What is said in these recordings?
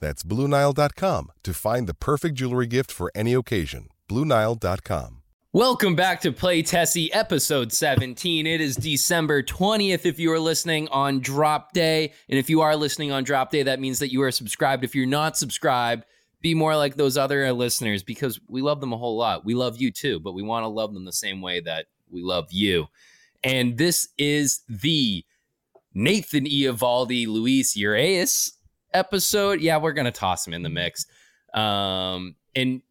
That's BlueNile.com to find the perfect jewelry gift for any occasion. BlueNile.com. Welcome back to Play Tessie, episode 17. It is December 20th if you are listening on drop day. And if you are listening on drop day, that means that you are subscribed. If you're not subscribed, be more like those other listeners because we love them a whole lot. We love you too, but we want to love them the same way that we love you. And this is the Nathan Eovaldi Luis Urias episode. Yeah, we're gonna toss him in the mix. Um, and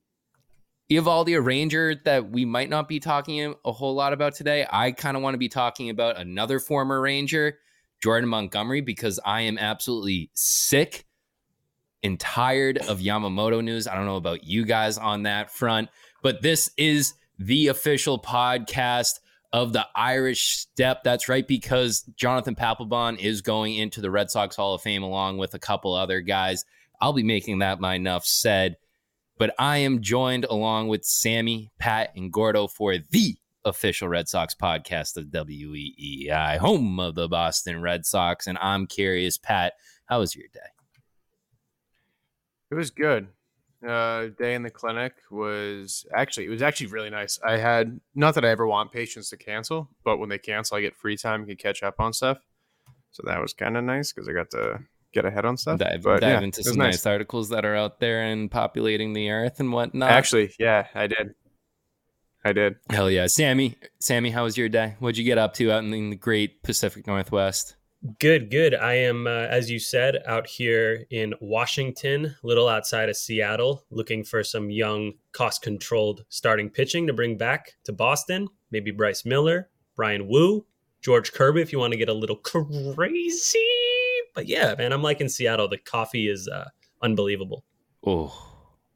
Eovaldi, a Ranger that we might not be talking a whole lot about today. I kind of want to be talking about another former Ranger, Jordan Montgomery, because I am absolutely sick and tired of Yamamoto news. I don't know about you guys on that front, but this is the official podcast of the Irish Step. That's right, because Jonathan Papelbon is going into the Red Sox Hall of Fame along with a couple other guys. I'll be making that my enough said. But I am joined along with Sammy, Pat, and Gordo for the official Red Sox podcast of WEEI, home of the Boston Red Sox. And I'm curious, Pat, how was your day? It was good. Uh, day in the clinic was actually it was actually really nice. I had not that I ever want patients to cancel, but when they cancel, I get free time to catch up on stuff. So that was kind of nice because I got to get ahead on stuff. Dive, but, dive yeah, into some nice. articles that are out there and populating the earth and whatnot. Actually, yeah, I did. I did. Hell yeah, Sammy. Sammy, how was your day? What'd you get up to out in the great Pacific Northwest? Good, good. I am, uh, as you said, out here in Washington, a little outside of Seattle, looking for some young, cost controlled starting pitching to bring back to Boston. Maybe Bryce Miller, Bryan Woo, George Kirby, if you want to get a little crazy. But yeah, man, I'm liking Seattle. The coffee is uh, unbelievable. Oh,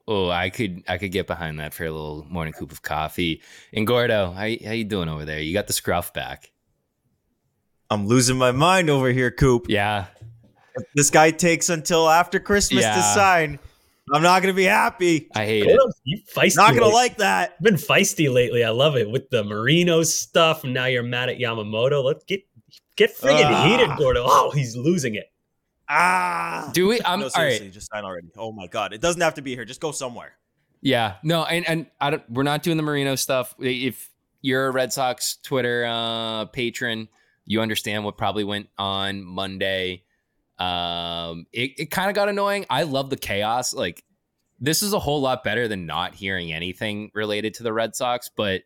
oh, I could, I could get behind that for a little morning cup of coffee. And Gordo, how, how you doing over there? You got the scruff back. I'm losing my mind over here, Coop. Yeah. If this guy takes until after Christmas Yeah. to sign, I'm not gonna be happy. I hate it. You feisty. Not gonna lately. like that. Been feisty lately. I love it with the Marino stuff. And now you're mad at Yamamoto. Let's get get friggin' Ah. heated, Gordo. Oh, he's losing it. Ah. Do we? I'm no, seriously, right. just sign already. Oh my god, it doesn't have to be here. Just go somewhere. Yeah, no, and and I don't. We're not doing the Marino stuff. If you're a Red Sox Twitter uh, patron, you understand what probably went on Monday. Um, it it kind of got annoying. I love the chaos. Like this is a whole lot better than not hearing anything related to the Red Sox, but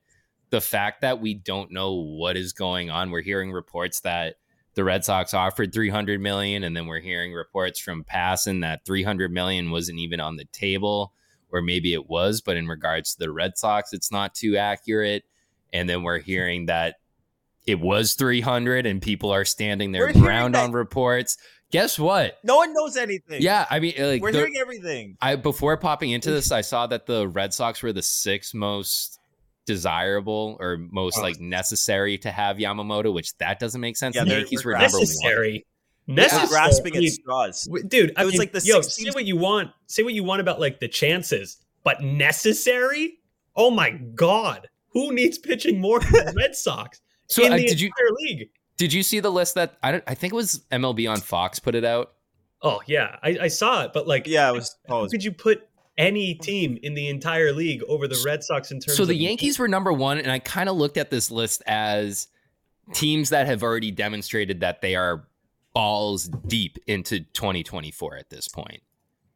the fact that we don't know what is going on, we're hearing reports that the Red Sox offered 300 million and then we're hearing reports from Passan that 300 million wasn't even on the table or maybe it was, but in regards to the Red Sox, it's not too accurate. And then we're hearing that it was 300 and people are standing their We're hearing ground on reports. Guess what? No one knows anything. Yeah, I mean, like we're the- hearing everything. I before popping into this, I saw that the Red Sox were the sixth most desirable or most Oh. like necessary to have Yamamoto, which that doesn't make sense. Yeah, the they're- Yankees we're were number one. necessary. We're Necessary. grasping at straws. dude. I It was mean, like the yo, six say what you want. Say what you want about like the chances, but necessary. Oh my god, who needs pitching more than the Red Sox So in uh, the did you entire league? did you see the list that I don't I think it was MLB on Fox put it out? Oh yeah, I, I saw it, but like, Yeah, it was. how Oh, it could you put any team in the entire league over the Red Sox in terms? Of So the of Yankees were number one, and I kind of looked at this list as teams that have already demonstrated that they are balls deep into 2024 at this point.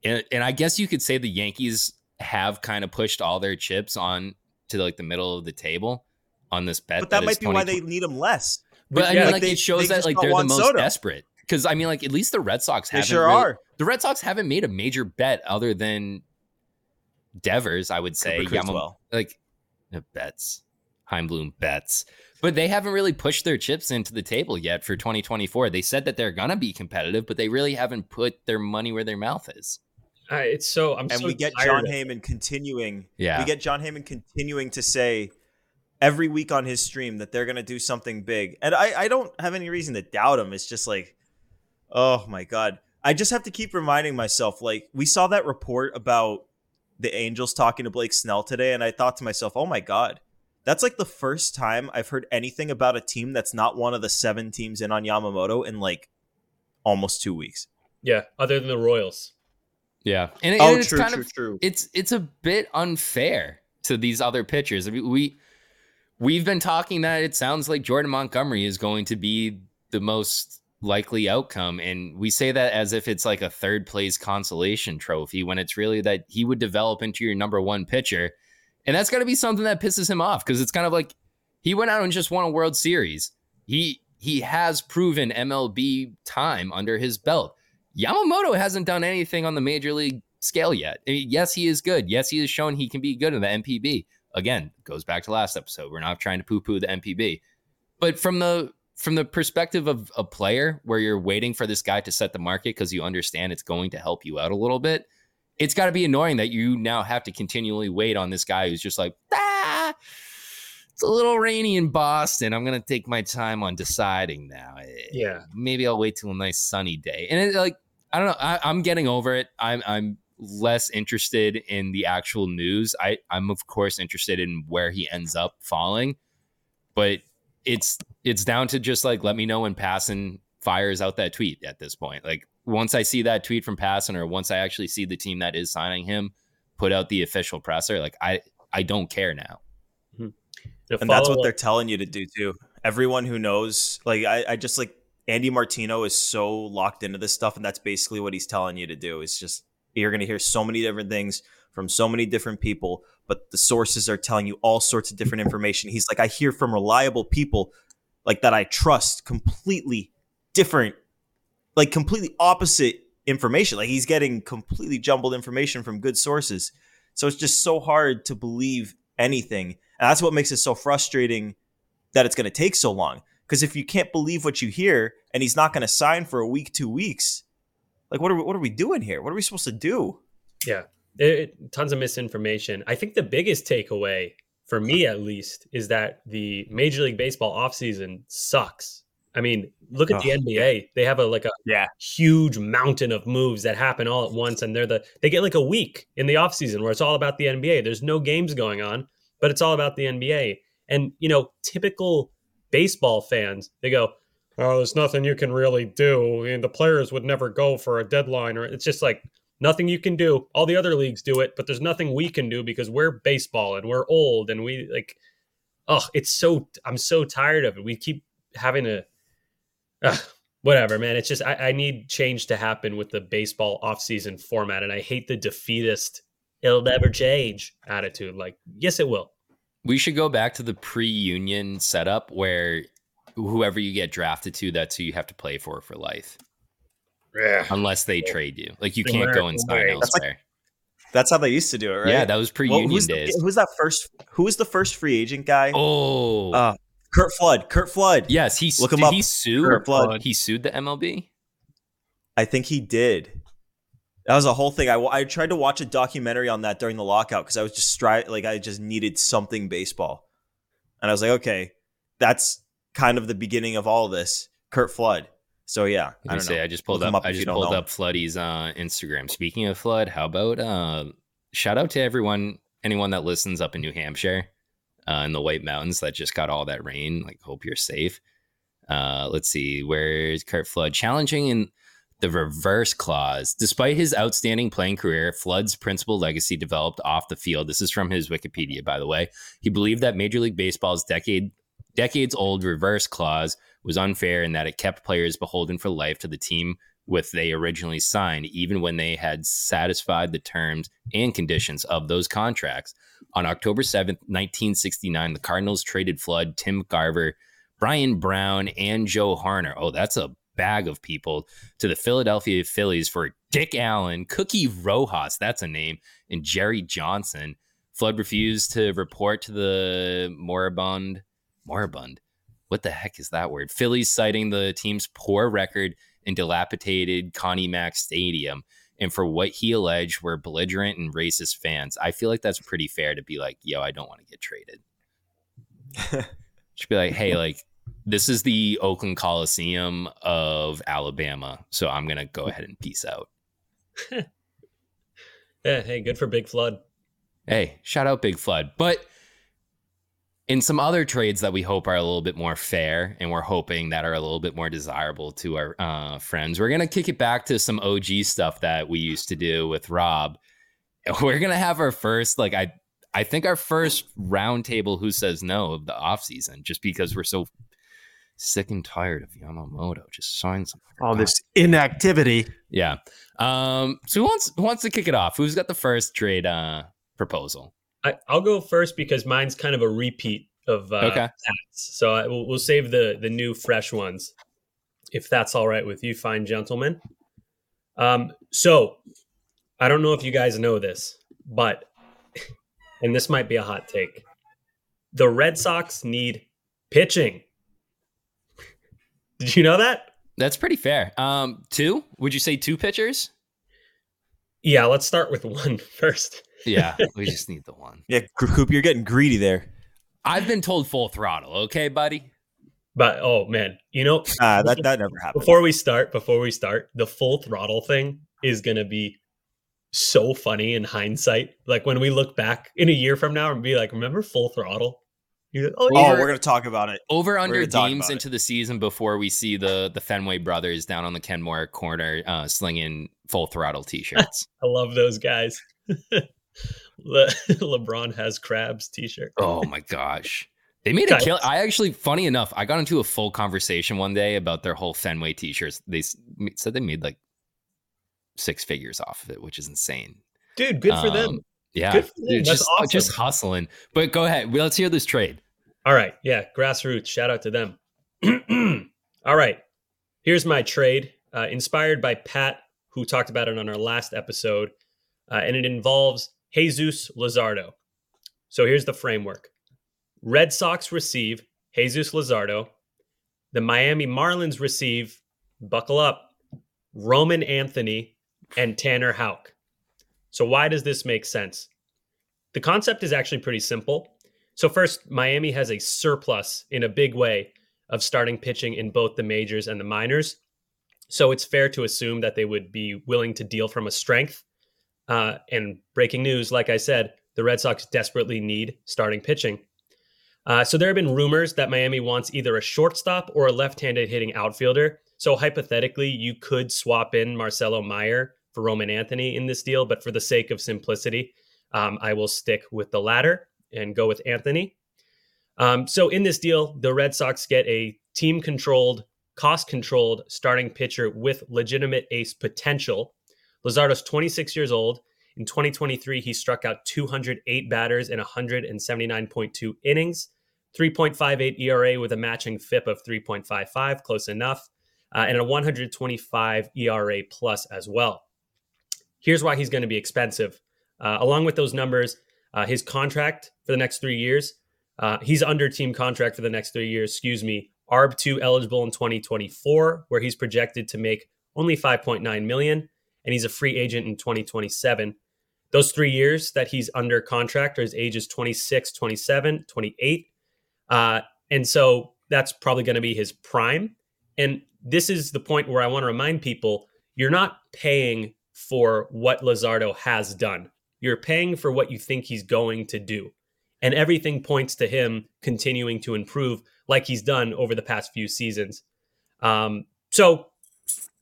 And, and I guess you could say the Yankees have kind of pushed all their chips on to like the middle of the table on this bet. but that might be why they need him less. But I mean, like like they- it shows they that like they're the most Soto. desperate. Because I mean, like at least the Red Sox haven't. sure really- are. The Red Sox haven't made a major bet other than Devers. I would say Cooper Yama- Criswell. like uh, bets, Chaim Bloom bets, but they haven't really pushed their chips into the table yet for 2024. They said that they're gonna be competitive, but they really haven't put their money where their mouth is. Uh, it's so I'm and so we get John of. Heyman continuing. Yeah. we get Jon Heyman continuing to say every week on his stream that they're going to do something big, and I, I don't have any reason to doubt him. It's just like, oh my god, I just have to keep reminding myself. Like we saw that report about the Angels talking to Blake Snell today, and I thought to myself, oh my god. That's like the first time I've heard anything about a team that's not one of the seven teams in on Yamamoto in like almost two weeks. Yeah, other than the Royals. Yeah, and, Oh, and it's true, kind true, of true. it's it's a bit unfair to these other pitchers. I mean, we we've been talking that it sounds like Jordan Montgomery is going to be the most likely outcome, and we say that as if it's like a third place consolation trophy when it's really that he would develop into your number one pitcher, and that's got to be something that pisses him off because it's kind of like he went out and just won a World Series. He he has proven MLB time under his belt. Yamamoto hasn't done anything on the major league scale yet. I mean, yes, he is good. Yes, he has shown he can be good in the NPB. Again, goes back to last episode. We're not trying to poo-poo the NPB, but from the from the perspective of a player, where you're waiting for this guy to set the market because you understand it's going to help you out a little bit, it's got to be annoying that you now have to continually wait on this guy who's just like, ah, it's a little rainy in Boston. I'm gonna take my time on deciding now. Eh, Yeah. maybe I'll wait till a nice sunny day. And it, like, I don't know. I, I'm getting over it. I'm I'm less interested in the actual news. I I'm of course interested in where he ends up falling, but it's it's down to just like let me know when Passan fires out that tweet at this point. Like once I see that tweet from Passan, or once I actually see the team that is signing him put out the official presser, like I I don't care now. To and that's what follow they're telling you to do too. Everyone who knows, like I, I just like Andy Martino is so locked into this stuff, and that's basically what he's telling you to do. It's just you're going to hear so many different things from so many different people, but the sources are telling you all sorts of different information. He's like, I hear from reliable people, like that I trust, completely different, like completely opposite information. Like he's getting completely jumbled information from good sources. So it's just so hard to believe anything. And that's what makes it so frustrating that it's going to take so long. Because if you can't believe what you hear and he's not going to sign for a week, two weeks, like what are we, what are we doing here? What are we supposed to do? Yeah, it, tons of misinformation. I think the biggest takeaway for me, at least, is that the Major League Baseball offseason sucks. I mean, look at the NBA. They have a like a Yeah. huge mountain of moves that happen all at once, and they're the they get like a week in the offseason where it's all about the NBA. There's no games going on, but it's all about the NBA. And you know, typical baseball fans, they go, "Oh, there's nothing you can really do, and the players would never go for a deadline." Or it's just like nothing you can do. All the other leagues do it, but there's nothing we can do because we're baseball and we're old and we like. Oh, it's so I'm so tired of it. We keep having to. Ugh, whatever, man. It's just I, I need change to happen with the baseball offseason format, and I hate the defeatist "it'll never change" attitude. Like, yes, it will. We should go back to the pre-union setup where whoever you get drafted to, that's who you have to play for for life, unless they trade you. Like you can't go and sign Right. That's like- elsewhere. That's how they used to do it, right? Yeah, that was Well, pre-union who's, the- days. who's that first? Who was the first free agent guy? oh, Uh, Curt Flood. Curt Flood. yes, he look him up. he sue. Curt Flood. He sued the MLB. I think he did. That was a whole thing. I, I tried to watch a documentary on that during the lockout because I was just stri- like I just needed something baseball, and I was like, okay, that's kind of the beginning of all this. Curt Flood. So yeah, I, say know. I just pulled up, up. I just pulled up Flood's uh, Instagram. Speaking of Flood, how about uh, shout out to everyone, anyone that listens up in New Hampshire, uh, in the White Mountains that just got all that rain. Like, hope you're safe. Uh, let's see, where's Curt Flood challenging in the reserve clause. Despite his outstanding playing career, Flood's principal legacy developed off the field. This is from his Wikipedia, by the way. He believed that Major League Baseball's decade decades old reserve clause was unfair in that it kept players beholden for life to the team with they originally signed, even when they had satisfied the terms and conditions of those contracts. On October 7th, 1969, the Cardinals traded Flood, Tim McCarver, Byron Browne, and Joe Hoerner. Oh, that's a bag of people to the Philadelphia Phillies for Dick Allen, Cookie Rojas, that's a name, and Jerry Johnson. Flood refused to report to the moribund. Moribund. What the heck is that word? Phillies citing the team's poor record in dilapidated Connie Mack Stadium and for what he alleged were belligerent and racist fans. I feel like that's pretty fair to be like, yo, I don't want to get traded. Should be like, hey, like this is the Oakland Coliseum of Alabama. So I'm going to go ahead and peace out. yeah. Hey, good for Big Flood. Hey, shout out Big Flood. But in some other trades that we hope are a little bit more fair and we're hoping that are a little bit more desirable to our uh, friends, we're going to kick it back to some OG stuff that we used to do with Rob. We're going to have our first, like, I, I think our first roundtable who says no of the offseason just because we're so sick and tired of Yamamoto. Just sign some. All this inactivity. Yeah. Um. So who wants who wants to kick it off? Who's got the first trade uh proposal? I, will go first because mine's kind of a repeat of uh, okay. So I, we'll, we'll save the the new fresh ones, if that's all right with you, fine gentlemen. Um. So I don't know if you guys know this, but and this might be a hot take. The Red Sox need pitching. Did you know that? That's pretty fair. Um, two? Would you say two pitchers? Yeah, let's start with one first. Yeah, we just need the one. Yeah, Coop, you're getting greedy there. I've been told full throttle. Okay, buddy. But oh man, you know uh, that that never happened. Before we start, before we start, the full throttle thing is gonna be so funny in hindsight. Like when we look back in a year from now and be like, remember full throttle? oh, oh we're gonna talk about it. Over under games into it. the season before we see the the Fenway brothers down on the Kenmore corner uh, slinging full throttle t-shirts. I love those guys. Le- LeBron has crabs t-shirt. Oh my gosh. They made a kill. I actually, funny enough, I got into a full conversation one day about their whole Fenway t-shirts. They said they made like six figures off of it, which is insane. Dude, good for um, them. Yeah, dude, just awesome. just hustling. But go ahead. Let's hear this trade. All right. Yeah, grassroots. Shout out to them. All right. Here's my trade, uh, inspired by Pat, who talked about it on our last episode, uh, and it involves Jesus Luzardo. So here's the framework: Red Sox receive Jesus Luzardo. The Miami Marlins receive, buckle up, Roman Anthony and Tanner Houck. So, why does this make sense? The concept is actually pretty simple. So, first, Miami has a surplus in a big way of starting pitching in both the majors and the minors. So, it's fair to assume that they would be willing to deal from a strength. Uh, and breaking news, like I said, the Red Sox desperately need starting pitching. Uh, so, there have been rumors that Miami wants either a shortstop or a left handed hitting outfielder. So, hypothetically, you could swap in Marcelo Mayer for Roman Anthony in this deal, but for the sake of simplicity, um, I will stick with the latter and go with Anthony. Um, so in this deal, the Red Sox get a team controlled, cost controlled starting pitcher with legitimate ace potential. Luzardo's 26 years old. In 2023, he struck out 208 batters in 179.2 innings, 3.58 ERA with a matching FIP of 3.55, close enough, uh, and a 125 ERA plus as well. Here's why he's going to be expensive. Uh, along with those numbers, uh, his contract for the next three years, uh, he's under team contract for the next three years, excuse me, ARB2 eligible in 2024, where he's projected to make only 5.9 million, and he's a free agent in 2027. Those three years that he's under contract are his ages 26, 27, 28. Uh, and so that's probably going to be his prime. And this is the point where I want to remind people you're not paying for what Luzardo has done. You're paying for what you think he's going to do. And everything points to him continuing to improve like he's done over the past few seasons. Um, so,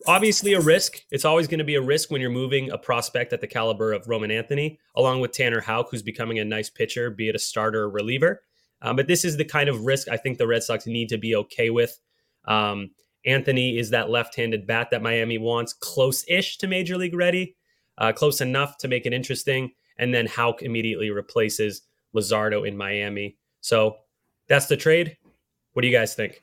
obviously, a risk. It's always going to be a risk when you're moving a prospect at the caliber of Roman Anthony, along with Tanner Houck, who's becoming a nice pitcher, be it a starter or reliever. Um, but this is the kind of risk I think the Red Sox need to be okay with. Um, Anthony is that left handed bat that Miami wants, close ish to major league ready, uh, close enough to make it interesting. And then Houck immediately replaces Luzardo in Miami. So that's the trade. What do you guys think?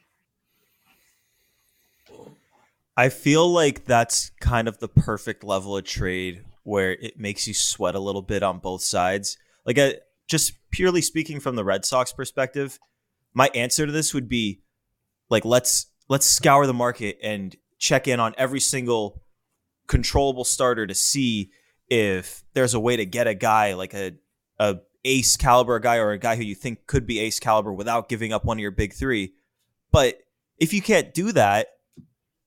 I feel like that's kind of the perfect level of trade where it makes you sweat a little bit on both sides. Like, uh, just purely speaking from the Red Sox perspective, my answer to this would be like let's let's scour the market and check in on every single controllable starter to see if there's a way to get a guy like a a ace caliber guy or a guy who you think could be ace caliber without giving up one of your big 3. But if you can't do that,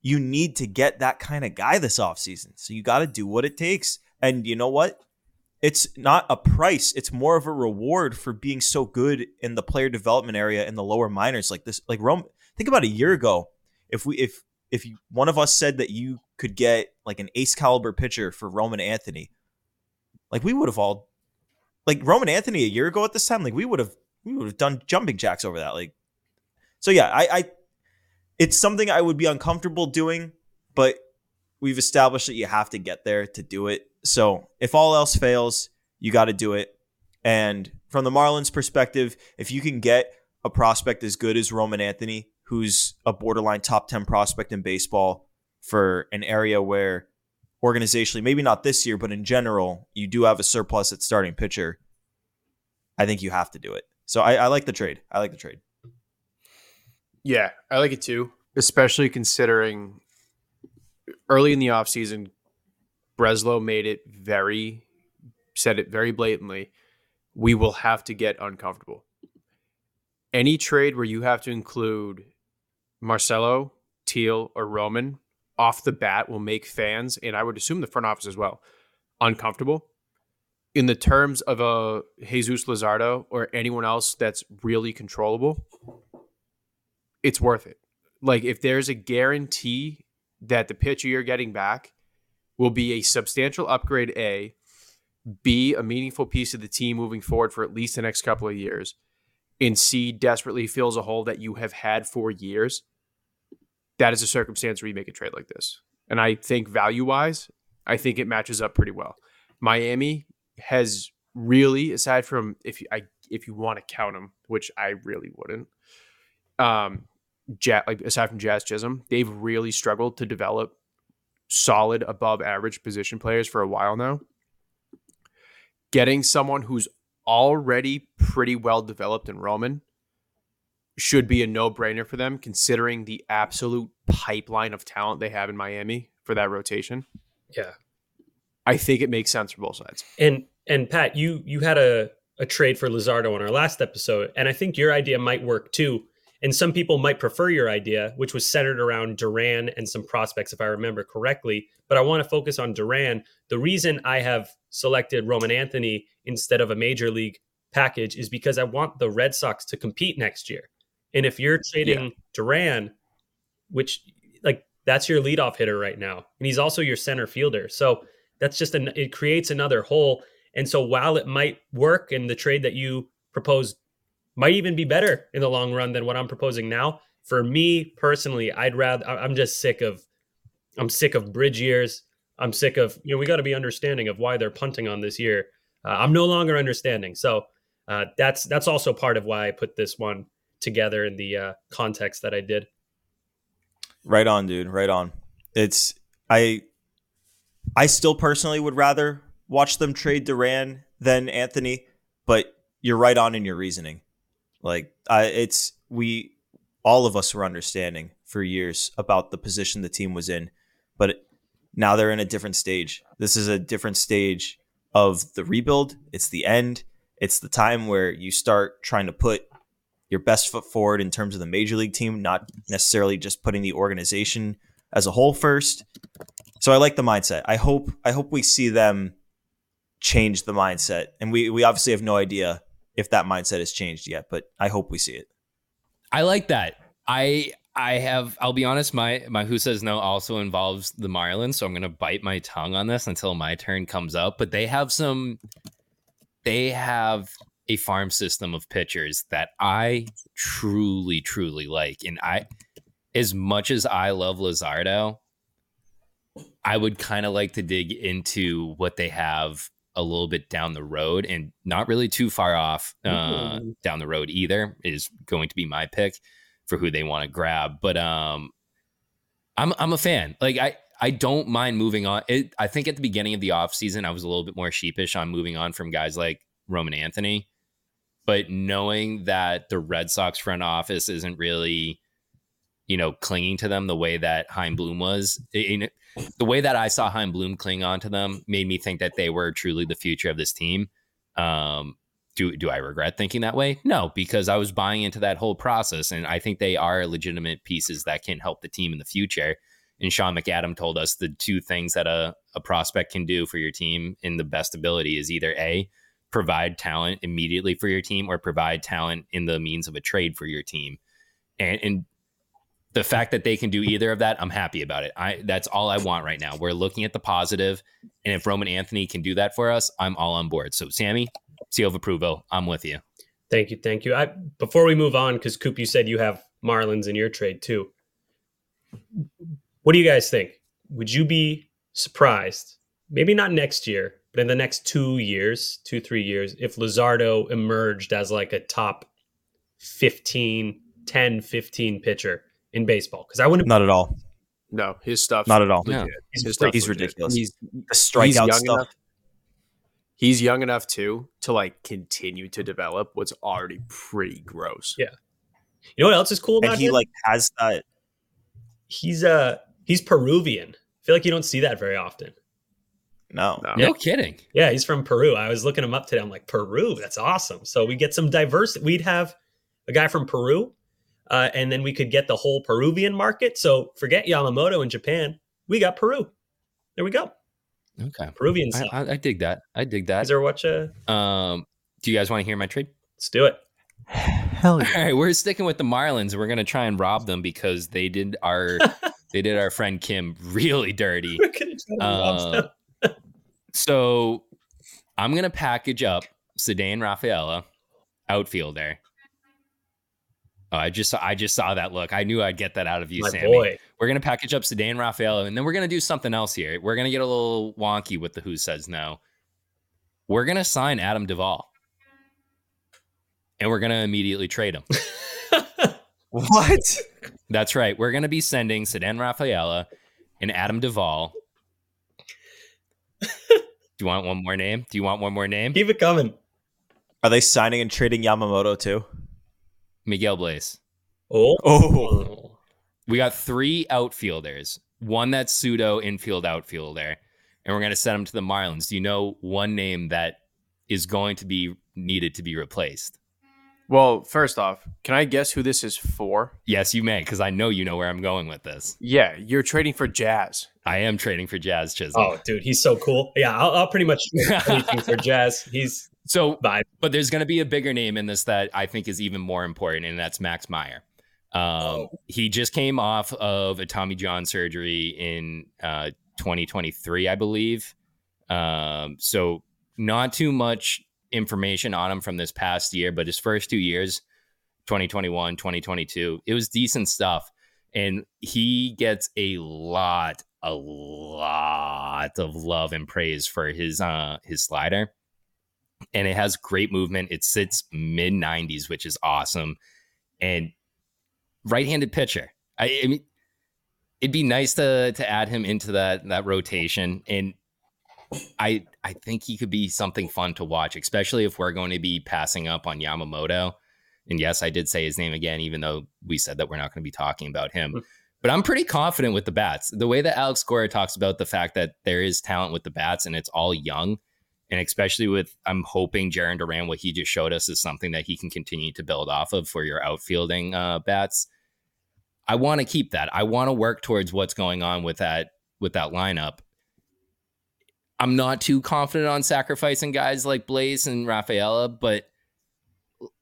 you need to get that kind of guy this offseason. So you got to do what it takes. And you know what? It's not a price, it's more of a reward for being so good in the player development area in the lower minors like this like Rome think about a year ago if we if if you, one of us said that you could get like an ace caliber pitcher for Roman Anthony, like we would have all like Roman Anthony a year ago at this time, like we would have we would have done jumping jacks over that. Like so yeah, I, I it's something I would be uncomfortable doing, but we've established that you have to get there to do it. So if all else fails, you got to do it. And from the Marlins perspective, if you can get a prospect as good as Roman Anthony, who's a borderline top 10 prospect in baseball for an area where organizationally, maybe not this year, but in general, you do have a surplus at starting pitcher, I think you have to do it. So I, I like the trade. I like the trade. Yeah, I like it too, especially considering early in the offseason, Breslow made it very, said it very blatantly. We will have to get uncomfortable. Any trade where you have to include Marcelo, Teel, or Roman off the bat will make fans, and I would assume the front office as well, uncomfortable. In the terms of a Jesus Luzardo or anyone else that's really controllable, it's worth it. Like if there's a guarantee that the pitcher you're getting back will be a substantial upgrade, A, B, a meaningful piece of the team moving forward for at least the next couple of years, and C desperately fills a hole that you have had for years, that is a circumstance where you make a trade like this. And I think value wise, I think it matches up pretty well. Miami has really, aside from if you I if you want to count them, which I really wouldn't, um, Jazz, like aside from Jazz Chisholm, they've really struggled to develop solid above average position players for a while now. Getting someone who's already pretty well developed in Roman should be a no brainer for them, considering the absolute pipeline of talent they have in Miami for that rotation. Yeah, I think it makes sense for both sides. And and Pat, you you had a a trade for Luzardo on our last episode, and I think your idea might work too. And some people might prefer your idea, which was centered around Duran and some prospects, if I remember correctly. But I want to focus on Duran. The reason I have selected Roman Anthony instead of a major league package is because I want the Red Sox to compete next year. And if you're trading yeah. Duran, which like that's your leadoff hitter right now, and he's also your center fielder. So that's just an it creates another hole. And so while it might work and the trade that you proposed might even be better in the long run than what I'm proposing now. For me personally, I'd rather I'm just sick of I'm sick of bridge years. I'm sick of you know we got to be understanding of why they're punting on this year. Uh, I'm no longer understanding. So uh, that's that's also part of why I put this one together in the uh, context that I did. Right on, dude. Right on. It's I I still personally would rather watch them trade Duran than Anthony, but you're right on in your reasoning. Like I, it's we all of us were understanding for years about the position the team was in, but now they're in a different stage. This is a different stage of the rebuild. It's the end. It's the time where you start trying to put your best foot forward in terms of the major league team, not necessarily just putting the organization as a whole first. So I like the mindset. I hope I hope we see them change the mindset. And we we obviously have no idea if that mindset has changed yet, but I hope we see it. I like that. I I have I'll be honest, my my who says no also involves the Marlins, so I'm gonna bite my tongue on this until my turn comes up. But they have some they have a farm system of pitchers that I truly, truly like. And I as much as I love Luzardo, I would kind of like to dig into what they have a little bit down the road and not really too far off uh, down the road either is going to be my pick for who they want to grab. But um, I'm I'm a fan. Like I I don't mind moving on. It, I think at the beginning of the offseason, I was a little bit more sheepish on moving on from guys like Roman Anthony. But knowing that the Red Sox front office isn't really, you know, clinging to them the way that Chaim Bloom was, it, the way that I saw Chaim Bloom cling on to them made me think that they were truly the future of this team. Um, do do I regret thinking that way? No, because I was buying into that whole process, and I think they are legitimate pieces that can help the team in the future. And Sean McAdam told us the two things that a, a prospect can do for your team in the best ability is either a provide talent immediately for your team or provide talent in the means of a trade for your team. And, and the fact that they can do either of that, I'm happy about it. I that's all I want right now. We're looking at the positive, and if Roman Anthony can do that for us, I'm all on board. So, Sammy, seal of approval. I'm with you. Thank you, thank you. I before we move on, because Coop, you said you have Marlins in your trade too. What do you guys think? Would you be surprised? Maybe not next year, but in the next two years, two, three years, if Luzardo emerged as like a top 15, 10, 15 pitcher in baseball. Because I wouldn't Not at all. No, his stuff. Not at all. Yeah. His He's, stuff's he's legit. ridiculous. He's, the he's strikeout young stuff. enough. He's young enough too to like continue to develop what's already pretty gross. Yeah. You know what else is cool about And he him? like has that. he's uh he's Peruvian. I feel like you don't see that very often. No. No. No kidding. Yeah, he's from Peru. I was looking him up today. I'm like, Peru, that's awesome. So we get some diversity. We'd have a guy from Peru, uh, and then we could get the whole Peruvian market. So forget Yamamoto in Japan. We got Peru. There we go. Okay. Peruvian I, stuff. I, I dig that. I dig Is that. there what you? Um, do you guys want to hear my trade? Let's do it. Hell yeah. All right, we're sticking with the Marlins. We're gonna try and rob them because they did our they did our friend Kim really dirty. We're gonna try to rob Uh, them. So I'm gonna package up Ceddanne Rafaela, outfielder. Oh, I just saw I just saw that look. I knew I'd get that out of you, My Sammy. boy. We're gonna package up Ceddanne Rafaela, and then we're gonna do something else here. We're gonna get a little wonky with the who says no. We're gonna sign Adam Duvall. And we're gonna immediately trade him. What? That's right. We're going to be sending Ceddanne Rafaela and Adam Duvall. Do you want one more name? Do you want one more name? Keep it coming. Are they signing and trading Yamamoto too? Miguel Bleis. Oh. Oh. We got three outfielders. One that's pseudo infield outfielder, and we're going to send him to the Marlins. Do you know one name that is going to be needed to be replaced? Well, first off, can I guess who this is for? Yes, you may, because I know you know where I'm going with this. Yeah, you're trading for Jazz. I am trading for Jazz Chisholm. Oh, dude, he's so cool. Yeah, I'll, I'll pretty much trade anything for Jazz. He's So vibe. But there's going to be a bigger name in this that I think is even more important, and that's Max Meyer. Um, Oh. He just came off of a Tommy John surgery in uh, 2023, I believe. Um, so not too much information on him from this past year, but his first two years, 2021, 2022, it was decent stuff. And he gets a lot, a lot of love and praise for his uh his slider and it has great movement. It sits mid 90s, which is awesome. And right-handed pitcher. I, I mean, it'd be nice to to add him into that that rotation. And I I think he could be something fun to watch, especially if we're going to be passing up on Yamamoto. And yes, I did say his name again, even though we said that we're not going to be talking about him. Hmm. But I'm pretty confident with the bats. The way that Alex Cora talks about the fact that there is talent with the bats and it's all young, and especially with I'm hoping Jarren Duran, what he just showed us is something that he can continue to build off of for your outfielding uh, bats. I want to keep that. I want to work towards what's going on with that with that lineup. I'm not too confident on sacrificing guys like Bleis and Rafaela, but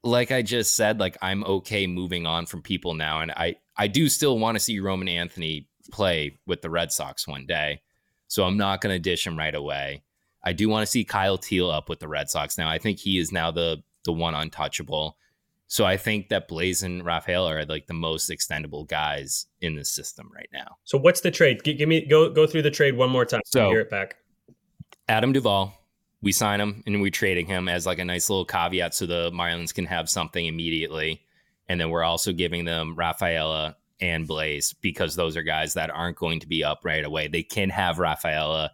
like I just said, like I'm okay moving on from people now, and I I do still want to see Roman Anthony play with the Red Sox one day, so I'm not going to dish him right away. I do want to see Kyle Teel up with the Red Sox now. I think he is now the the one untouchable. So I think that Bleis and Rafael are like the most extendable guys in the system right now. So what's the trade? G- give me go go through the trade one more time. So- hear it back. Adam Duvall, we sign him and we're trading him as like a nice little caveat so the Marlins can have something immediately. And then we're also giving them Rafaela and Bleis because those are guys that aren't going to be up right away. They can have Rafaela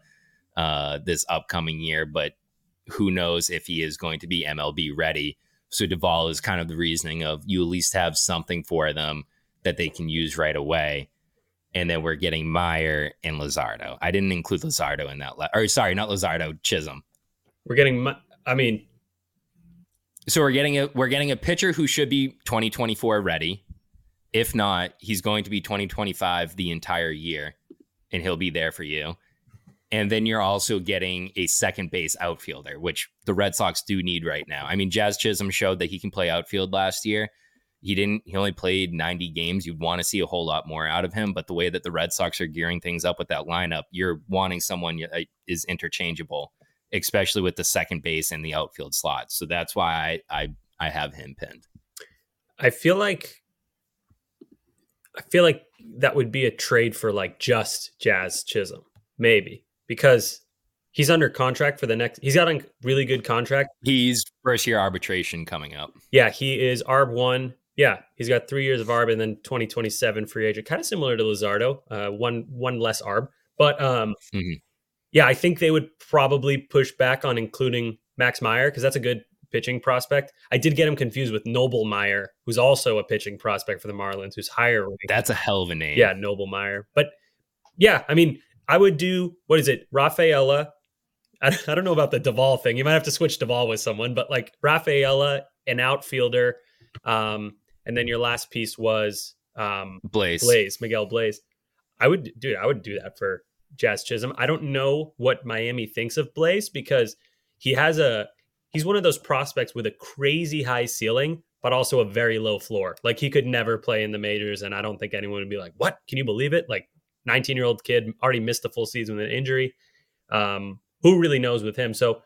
uh, this upcoming year, but who knows if he is going to be MLB ready. So Duvall is kind of the reasoning of you at least have something for them that they can use right away. And then we're getting Meyer and Luzardo. I didn't include Luzardo in that. Le- or sorry, not Luzardo, Chisholm. We're getting. I mean, So we're getting a we're getting a pitcher who should be 2024 ready. If not, he's going to be 2025 the entire year, and he'll be there for you. And then you're also getting a second base outfielder, which the Red Sox do need right now. I mean, Jazz Chisholm showed that he can play outfield last year. He didn't. He only played 90 games. You'd want to see a whole lot more out of him. But the way that the Red Sox are gearing things up with that lineup, you're wanting someone that uh, is interchangeable, especially with the second base and the outfield slots. So that's why I I, I have him pinned. I feel like I feel like that would be a trade for like just Jazz Chisholm, maybe because he's under contract for the next. He's got a really good contract. He's first year arbitration coming up. Yeah, he is ARB one. Yeah, he's got three years of ARB and then twenty twenty seven free agent, kind of similar to Luzardo. Uh, one one less ARB, but um, Mhm. yeah, I think they would probably push back on including Max Meyer because that's a good pitching prospect. I did get him confused with Noble Meyer, who's also a pitching prospect for the Marlins, who's higher. ranked. That's a hell of a name. Yeah, Noble Meyer. But yeah, I mean, I would do what is it? Rafaela. I, I don't know about the Duvall thing. You might have to switch Duvall with someone, but like Rafaela, an outfielder, um, and then your last piece was um, Bleis. Bleis, Miguel Bleis. I would, dude, I would do that for Jazz Chisholm. I don't know what Miami thinks of Bleis because he has a, he's one of those prospects with a crazy high ceiling, but also a very low floor. Like he could never play in the majors, and I don't think anyone would be like, "What? Can you believe it?" Like 19 year old kid already missed the full season with an injury. Um, who really knows with him? So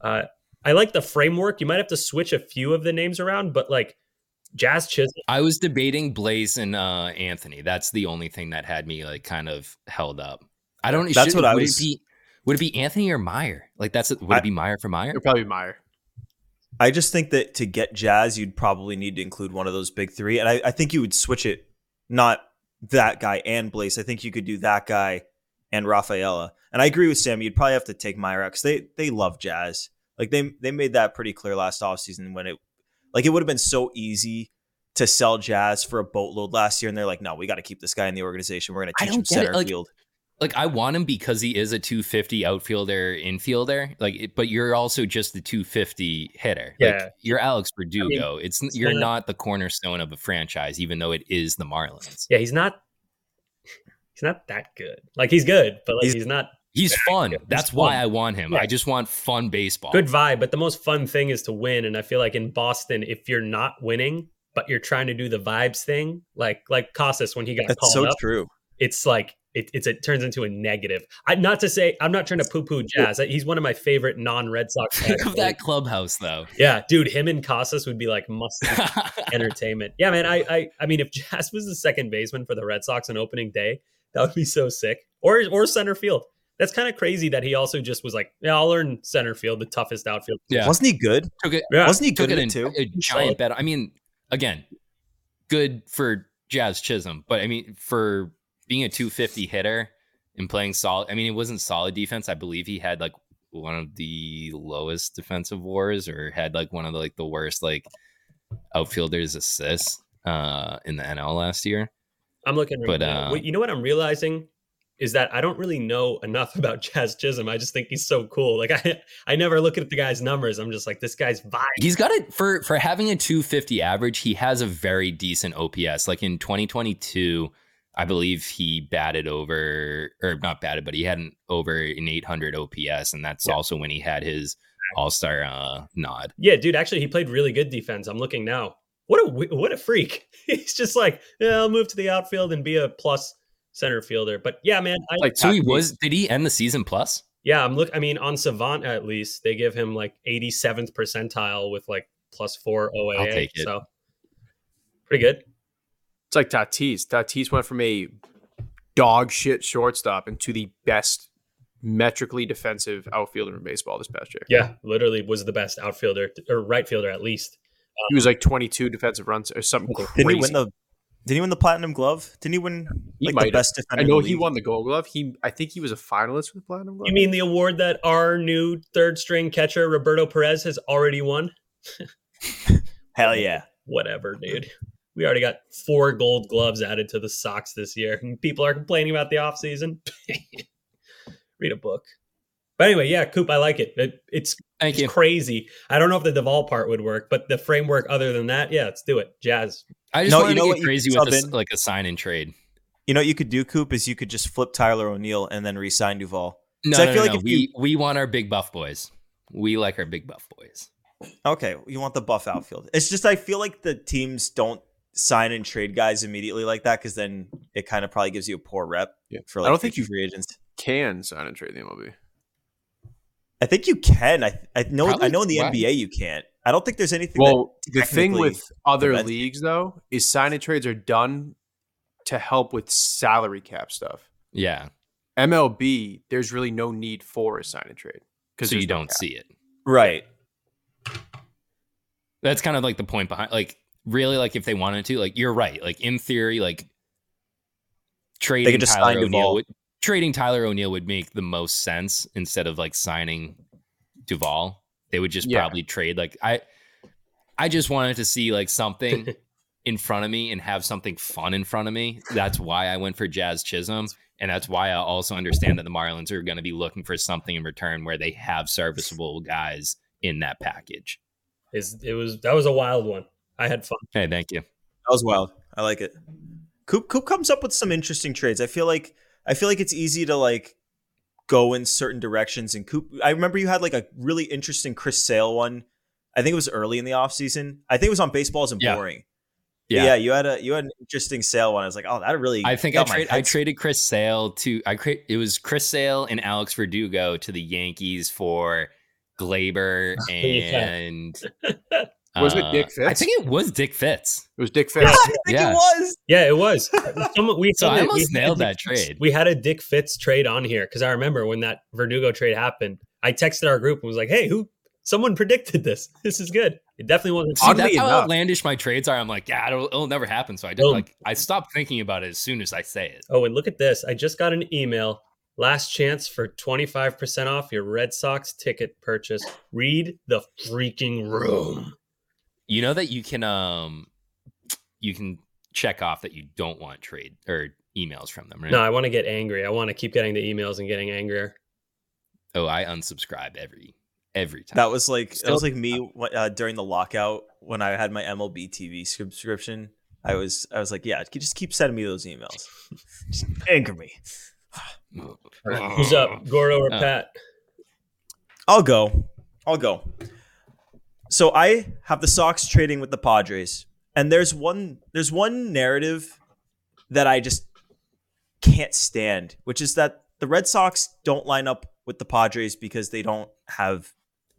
uh, I like the framework. You might have to switch a few of the names around, but like Jazz Chisholm. I was debating Bleis and uh, Anthony. That's the only thing that had me like kind of held up. I don't. That's should- what I would was- It be, would it be Anthony or Meyer? Like that's would I- it be Meyer for Meyer? It'd probably be Meyer. I just think that to get Jazz, you'd probably need to include one of those big three, and I, I think you would switch it, not that guy and Bleis. I think you could do that guy and Rafaela. And I agree with Sam. You'd probably have to take Meyer because they they love Jazz. Like they they made that pretty clear last offseason when it like it would have been so easy to sell Jazz for a boatload last year, and they're like, no, we got to keep this guy in the organization. We're going to teach him don't get it, center like- field. Like I want him because he is a 250 outfielder infielder. Like, but you're also just the 250 hitter. Yeah. Like, you're Alex Verdugo. it's it's you're not- not the cornerstone of a franchise, even though it is the Marlins. Yeah, he's not. He's not that good. Like he's good, but like he's, He's- not He's fun. He's That's why fun. I want him. Yeah. I just want fun baseball. good vibe. But the most fun thing is to win. And I feel like in Boston, if you're not winning, but you're trying to do the vibes thing, like like Casas when he got That's called so up, true. it's like it, it's it turns into a negative. I not to say I'm not trying to poo poo Jazz. He's one of my favorite non Red Sox. Think of that clubhouse though. Yeah, dude, him and Casas would be like must entertainment. Yeah, man. I, I I mean, if Jazz was the second baseman for the Red Sox on opening day, that would be so sick. Or or center field. That's kind of crazy that he also just was like, yeah, I'll learn center field, the toughest outfield. Yeah. Wasn't he good? took it Yeah. Wasn't he good it it in too? a giant solid. bet. I mean, again, good for Jazz Chisholm, but I mean, for being a 250 hitter and playing solid, I mean, it wasn't solid defense. I believe he had like one of the lowest defensive wars or had like one of the, like the worst like outfielders assists uh in the NL last year. I'm looking. right But, uh, you know what I'm realizing is that I don't really know enough about Jazz Chisholm. I just think he's so cool. Like I, I never look at the guy's numbers. I'm just like, this guy's vibe. He's got it for for having a 250 average. He has a very decent OPS. Like in 2022, I believe he batted over or not batted, but he had an over an 800 OPS, and that's Yeah. also when he had his All Star uh, nod. Yeah, dude. Actually, he played really good defense. I'm looking now. What a what a freak. He's just like, yeah, I'll move to the outfield and be a plus center fielder. But yeah, man, I, Like So he was. Did he end the season plus? yeah, I'm look. I mean, on Savant at least they give him like 87th percentile with like plus four OAA. take it. So pretty good. It's like Tatis. Tatis went from a dog shit shortstop into the best metrically defensive outfielder in baseball this past year. Yeah, literally was the best outfielder or right fielder at least. He was like 22 defensive runs or something crazy. Didn't he win the? Didn't he win the platinum glove? Didn't he win He like might the best defender? I know he won the Gold Glove. He, I think he was a finalist for the Platinum Glove. You mean the award that our new third string catcher Roberto Perez has already won? Hell yeah! Whatever, dude. We already got four gold gloves added to the Sox this year. And people are complaining about the offseason. Read a book. But anyway, yeah, Coop, I like it. it it's Thank it's you. crazy. I don't know if the Duvall part would work, but the framework other than that, yeah, let's do it. Jazz. I just No, wanted you know to what get you crazy sub with this, in? like a sign and trade. You know what you could do, Coop, is you could just flip Tyler O'Neill and then re-sign Duvall. No, So I no, feel no, like no. if we you- we want our big buff boys. We like our big buff boys. Okay, you want the buff outfield. It's just I feel like the teams don't sign and trade guys immediately like that because then it kind of probably gives you a poor rep Yeah. for like I don't think you- free agents. Can sign and trade the MLB. I think you can. I I know Probably- I know in the why? NBA you can't. I don't think there's anything. Well, that the thing with other prevents- leagues though is sign and trades are done to help with salary cap stuff. Yeah, MLB, there's really no need for a sign and trade because so you don't see it. right. That's kind of like the point behind. Like, really, like if they wanted to, like you're right. Like in theory, like trading just Tyler sign O'Neill, would, trading Tyler O'Neill would make the most sense instead of like signing Duvall. They would just Yeah. probably trade. Like I, I just wanted to see like something in front of me and have something fun in front of me. That's why I went for Jazz Chisholm. And that's why I also understand that the Marlins are going to be looking for something in return where they have serviceable guys in that package. Is it was that was a wild one. I had fun. Hey, thank you. That was wild. I like it. Coop Coop comes up with some interesting trades. I feel like I feel like it's easy to like go in certain directions. And Coop, I remember you had like a really interesting Chris Sale one. I think it was early in the offseason. I think it was on baseball isn't Yeah. boring. Yeah. Yeah. you had a you had an interesting sale one. I was like, oh, that really. I think I, got my trade, I traded Chris Sale to I create it was Chris Sale and Alex Verdugo to the Yankees for Gleyber and Was it Dick Dick I think it was Dick Fitts. It was Dick Fitts. I think Yes. it was. Yeah, it was. Someone, we So had I a- almost we nailed that Fitts- trade. We had a Dick Fitts trade on here because I remember when that Verdugo trade happened. I texted our group and was like, "Hey, who? Someone predicted this. This is good. It definitely wasn't." See, Oddly that's how outlandish my trades are. I'm like, yeah, it'll, it'll never happen. So I did Boom. like I stopped thinking about it as soon as I say it. Oh, and look at this. I just got an email. Last chance for 25% off your Red Sox ticket purchase. Read the freaking room. You know that you can um you can check off that you don't want trade or emails from them, right? No, I want to get angry. I want to keep getting the emails and getting angrier. Oh, I unsubscribe every every time. That was like that was like me uh, during the lockout when I had my MLB TV subscription. I was I was like, yeah, just keep sending me those emails. Just anger me. Who's up, Gordo or Uh, Pat? I'll go. I'll go. So I have the Sox trading with the Padres, and there's one there's one narrative that I just can't stand, which is that the Red Sox don't line up with the Padres because they don't have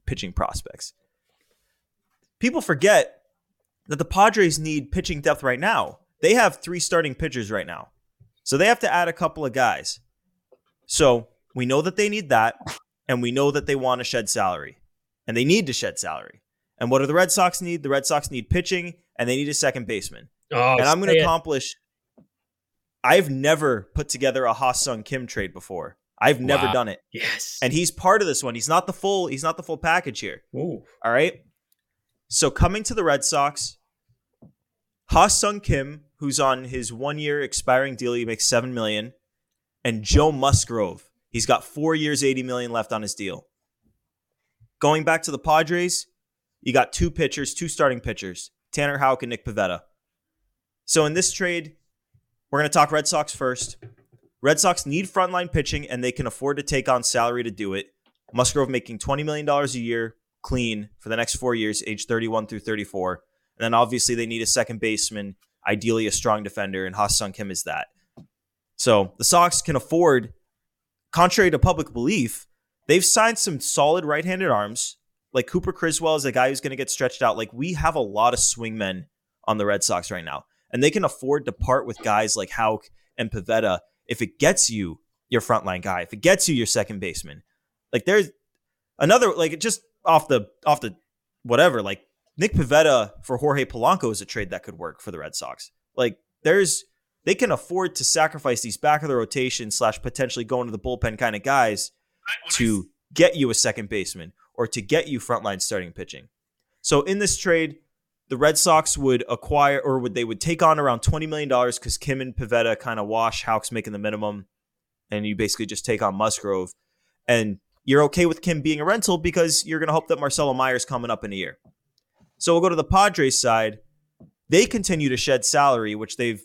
pitching prospects. People forget that the Padres need pitching depth right now. They have three starting pitchers right now. So they have to add a couple of guys. So we know that they need that, and we know that they want to shed salary, and they need to shed salary. And what do the Red Sox need? The Red Sox need pitching, and they need a second baseman. Oh, and I'm going to accomplish. I've never put together a Ha-Seong Kim trade before. I've never Wow. done it, Yes. and he's part of this one. He's not the full. He's not the full package here. Ooh. All right. So coming to the Red Sox, Ha-Seong Kim, who's on his one year expiring deal. He makes seven million, and Joe Musgrove. He's got four years, eighty million left on his deal. Going back to the Padres, you got two pitchers, two starting pitchers, Tanner Houck and Nick Pivetta. So in this trade, we're going to talk Red Sox first. Red Sox need frontline pitching, and they can afford to take on salary to do it. Musgrove making $20 million a year clean for the next four years, age 31 through 34. And then obviously they need a second baseman, ideally a strong defender, and Ha-Seong Kim is that. So the Sox can afford, contrary to public belief, they've signed some solid right-handed arms. Like Cooper Criswell is a guy who's going to get stretched out. Like we have a lot of swingmen on the Red Sox right now, and they can afford to part with guys like Houck and Pivetta if it gets you your frontline guy, if it gets you your second baseman. Like there's another like just off the off the whatever like Nick Pivetta for Jorge Polanco is a trade that could work for the Red Sox. Like there's they can afford to sacrifice these back of the rotation slash potentially going to the bullpen kind of guys to get you a second baseman or to get you frontline starting pitching. So in this trade, the Red Sox would acquire or would they would take on around twenty million dollars because Kim and Pivetta kind of wash Houck's making the minimum, and you basically just take on Musgrove, and you're okay with Kim being a rental because you're going to hope that Marcelo Mayer's coming up in a year. So we'll go to the Padres side. They continue to shed salary, which they've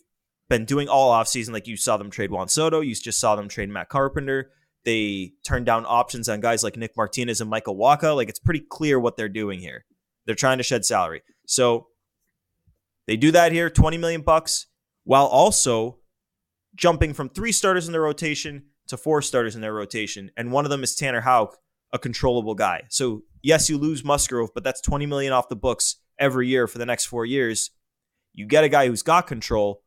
been doing all offseason. Like you saw them trade Juan Soto, you just saw them trade Matt Carpenter. They turned down options on guys like Nick Martinez and Michael Wacha. Like it's pretty clear what they're doing here. They're trying to shed salary. So they do that here, 20 million bucks, while also jumping from three starters in their rotation to four starters in their rotation, and one of them is Tanner Houck, a controllable guy. So yes, you lose Musgrove, but that's 20 million off the books every year for the next four years. You get a guy who's got control.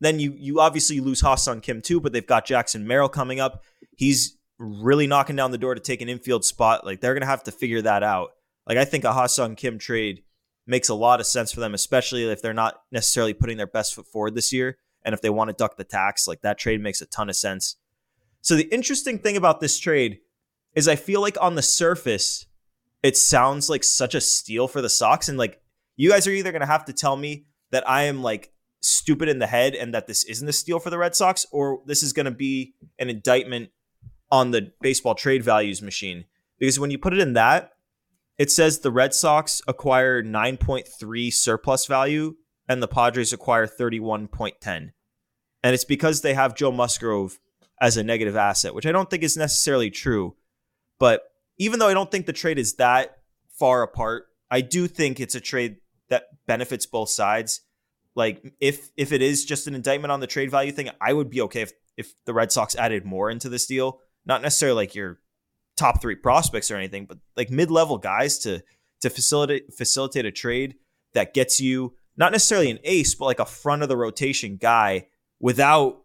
Then you you obviously lose Ha-Seong Kim too, but they've got Jackson Merrill coming up. He's really knocking down the door to take an infield spot. Like they're gonna have to figure that out. Like I think a Ha-Seong Kim trade makes a lot of sense for them, especially if they're not necessarily putting their best foot forward this year. And if they want to duck the tax, like that trade makes a ton of sense. So the interesting thing about this trade is I feel like on the surface, it sounds like such a steal for the Sox. And like you guys are either gonna have to tell me that I am like stupid in the head and that this isn't a steal for the Red Sox, or this is gonna be an indictment on the baseball trade values machine. Because when you put it in that, it says the Red Sox acquire 9.3 surplus value and the Padres acquire 31.10. And it's because they have Joe Musgrove as a negative asset, which I don't think is necessarily true. But even though I don't think the trade is that far apart, I do think it's a trade that benefits both sides. Like if if it is just an indictment on the trade value thing, I would be okay if if the Red Sox added more into this deal. Not necessarily like your top three prospects or anything, but like mid level guys to to facilitate facilitate a trade that gets you not necessarily an ace, but like a front of the rotation guy without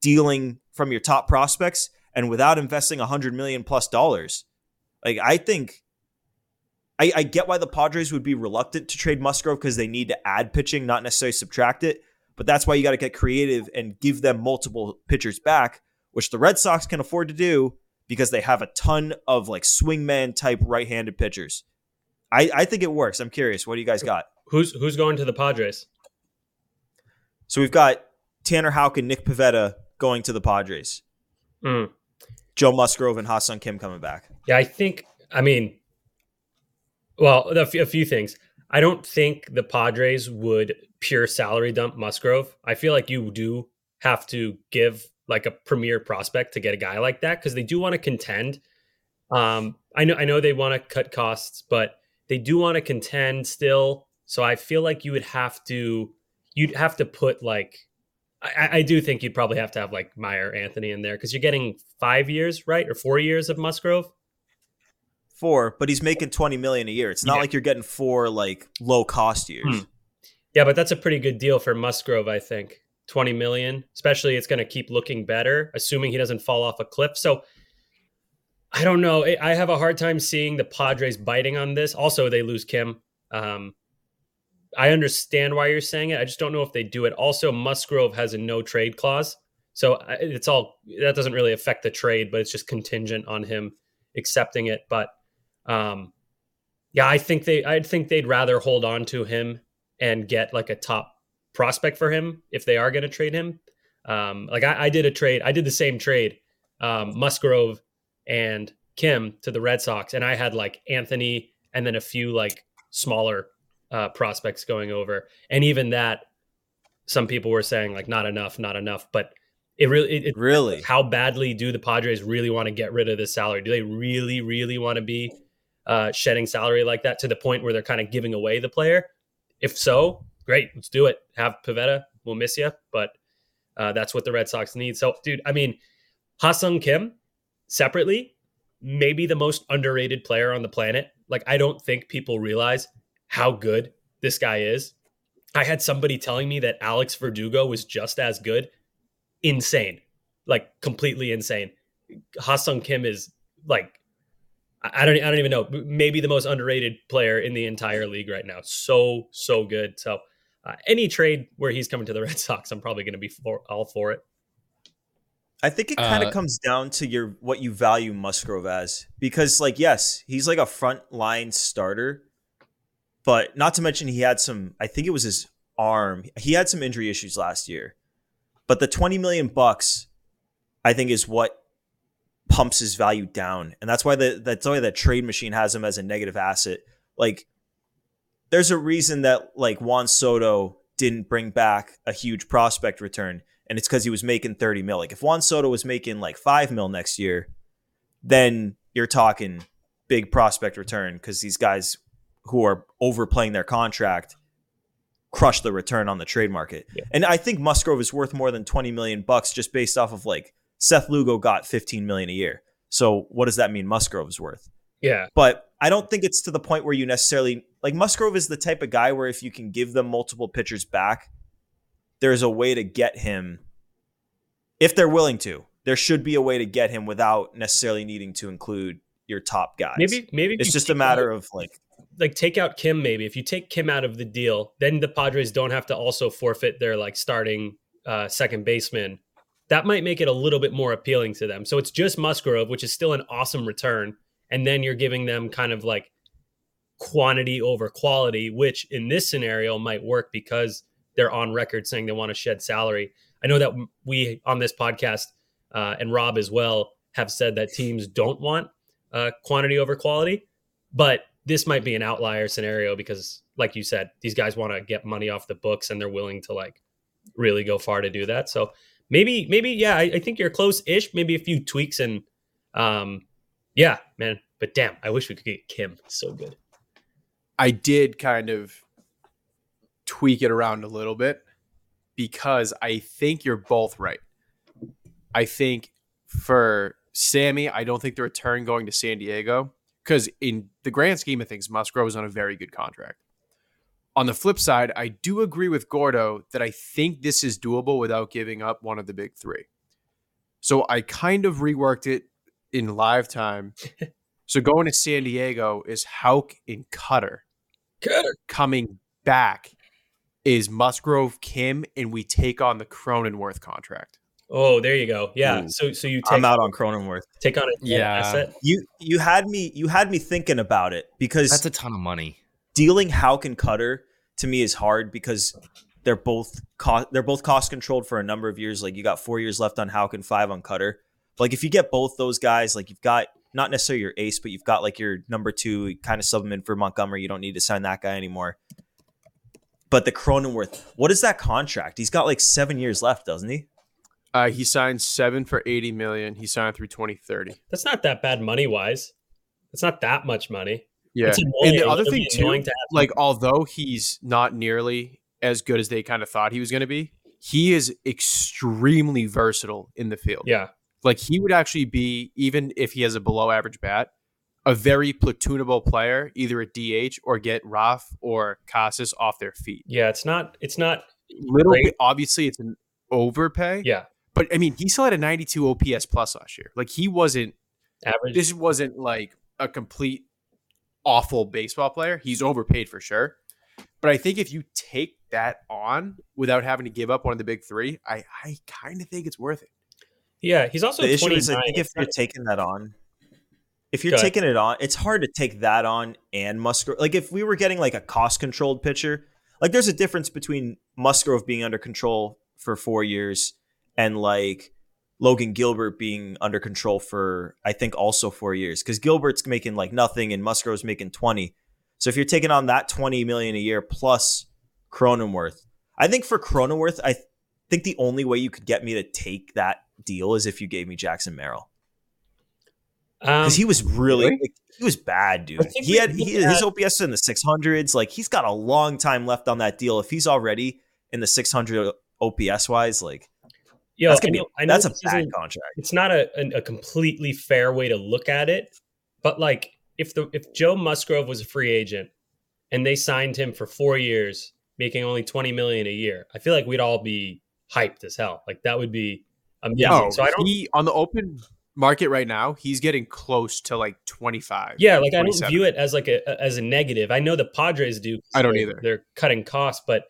dealing from your top prospects and without investing a hundred million plus dollars. Like I think I, I get why the Padres would be reluctant to trade Musgrove because they need to add pitching, not necessarily subtract it. But that's why you got to get creative and give them multiple pitchers back, which the Red Sox can afford to do because they have a ton of like swingman type right-handed pitchers. I, I think it works. I'm curious. What do you guys got? Who's who's going to the Padres? So we've got Tanner Houck and Nick Pivetta going to the Padres. Mm. Joe Musgrove and Ha-Seong Kim coming back. Yeah, I think. I mean, well, a few, few things. I don't think the Padres would pure salary dump Musgrove. I feel like you do have to give like a premier prospect to get a guy like that because they do want to contend. Um, I know I know they want to cut costs, but they do want to contend still. So I feel like you would have to you'd have to put like I, I do think you'd probably have to have like Mayer Anthony in there because you're getting five years, right, or four years of Musgrove. Four, but he's making twenty million a year. It's not Yeah. like you're getting four like low cost years. Hmm. Yeah, but that's a pretty good deal for Musgrove, I think. 20 million, especially it's going to keep looking better, assuming he doesn't fall off a cliff. So I don't know. I I have a hard time seeing the Padres biting on this. Also, they lose Kim. Um, I understand why you're saying it. I just don't know if they do it. Also, Musgrove has a no trade clause. So it's all that doesn't really affect the trade, but it's just contingent on him accepting it. But um, yeah, I think they I think they'd rather hold on to him and get like a top prospect for him if they are going to trade him. Um, like I, I, did a trade, I did the same trade, um, Musgrove and Kim to the Red Sox, and I had like Anthony and then a few like smaller uh, prospects going over, and even that, some people were saying like not enough, not enough, but it really, it, it, really, how badly do the Padres really want to get rid of this salary? Do they really, really want to be uh, shedding salary like that to the point where they're kind of giving away the player? If so, great, let's do it. Have Pivetta, we'll miss you, but uh, that's what the Red Sox need. So, dude, I mean, Ha-Seong Kim separately, maybe the most underrated player on the planet. Like, I don't think people realize how good this guy is. I had somebody telling me that Alex Verdugo was just as good. Insane. Like completely insane. Ha-Seong Kim is like I don't I don't even know, maybe the most underrated player in the entire league right now. So so good. So uh, any trade where he's coming to the Red Sox, I'm probably going to be for, all for it. I think it kind of Uh, comes down to your what you value Musgrove as because like yes, he's like a front line starter, but not to mention he had some I think it was his arm. He had some injury issues last year. But the 20 million bucks I think is what pumps his value down. And that's why the that's why that trade machine has him as a negative asset. Like there's a reason that like Juan Soto didn't bring back a huge prospect return and it's because he was making 30 mil. Like if Juan Soto was making like five mil next year, then you're talking big prospect return because these guys who are overplaying their contract crush the return on the trade market. Yeah. And I think Musgrove is worth more than 20 million bucks just based off of like Seth Lugo got 15 million a year. So what does that mean Musgrove is worth? Yeah. But I don't think it's to the point where you necessarily like Musgrove is the type of guy where if you can give them multiple pitchers back, there's a way to get him if they're willing to. There should be a way to get him without necessarily needing to include your top guys. Maybe maybe it's just a matter out- of like like take out Kim maybe. If you take Kim out of the deal, then the Padres don't have to also forfeit their like starting uh, second baseman. That might make it a little bit more appealing to them. So it's just Musgrove, which is still an awesome return, and then you're giving them kind of like quantity over quality, which in this scenario might work because they're on record saying they want to shed salary. I know that we on this podcast uh, and Rob as well have said that teams don't want uh, quantity over quality, but this might be an outlier scenario because, like you said, these guys want to get money off the books and they're willing to like really go far to do that. So maybe, maybe, yeah, I, I think you're close-ish. Maybe a few tweaks and, um, yeah, man. But damn, I wish we could get Kim. So good. I did kind of tweak it around a little bit because I think you're both right. I think for Sammy, I don't think the return going to San Diego because in the grand scheme of things, Musgrove is on a very good contract. On the flip side, I do agree with Gordo that I think this is doable without giving up one of the big three. So I kind of reworked it in live time. so going to San Diego is Houck and Cutter Cutter. coming back is Musgrove Kim, and we take on the Cronenworth contract. Oh, there you go. Yeah. Ooh. So, so you take I'm out on Cronenworth. take on a Yeah. asset. You you had me you had me thinking about it because That's a ton of money. Dealing Houck and Cutter to me is hard because they're both cost they're both cost controlled for a number of years. Like you got four years left on Houck and five on Cutter. But like if you get both those guys, like you've got not necessarily your ace, but you've got like your number two, you kind of sub them in for Montgomery. You don't need to sign that guy anymore. But the Cronenworth, what is that contract? He's got like seven years left, doesn't he? Uh, he signed seven for eighty million. He signed through twenty thirty. That's not that bad money wise. It's not that much money. Yeah, and the other It'll thing too, to like although he's not nearly as good as they kind of thought he was going to be, he is extremely versatile in the field. Yeah. like he would actually be even if he has a below average bat, a very platoonable player, either at DH or get Raf or Casas off their feet. Yeah. It's not, it's not, Little bit, obviously, it's an overpay. yeah. But I mean, he still had a 92 OPS plus last year. Like he wasn't. Average. This wasn't like a complete awful baseball player. He's overpaid for sure. But I think if you take that on without having to give up one of the big three, I I kind of think it's worth it. yeah. He's also the issue is, I think if you're taking that on, if you're taking it on, it's hard to take that on and Musgrove. Like if we were getting like a cost controlled pitcher, Like there's a difference between Musgrove being under control for four years and like Logan Gilbert being under control for I think also four years because Gilbert's making like nothing and Musgrove's making twenty. So if you're taking on that twenty million a year plus Cronenworth, I think for Cronenworth, I th- think the only way you could get me to take that deal is if you gave me Jackson Merrill because Um, he was really, really? like, he was bad, dude. He had he, his OPS in the six hundreds. Like he's got a long time left on that deal. If he's already in the six hundred OPS wise, like yo, that's gonna be know- I know that's a bad isn't- contract. it's not a, a, a completely fair way to look at it, but like if the if Joe Musgrove was a free agent and they signed him for four years, making only twenty million a year, I feel like we'd all be hyped as hell. Like that would be amazing. So I don't. he on the open market right now, he's getting close to like 25. yeah, like I don't view it as like a as a negative. I know the Padres do. I don't they're- either. They're cutting costs, but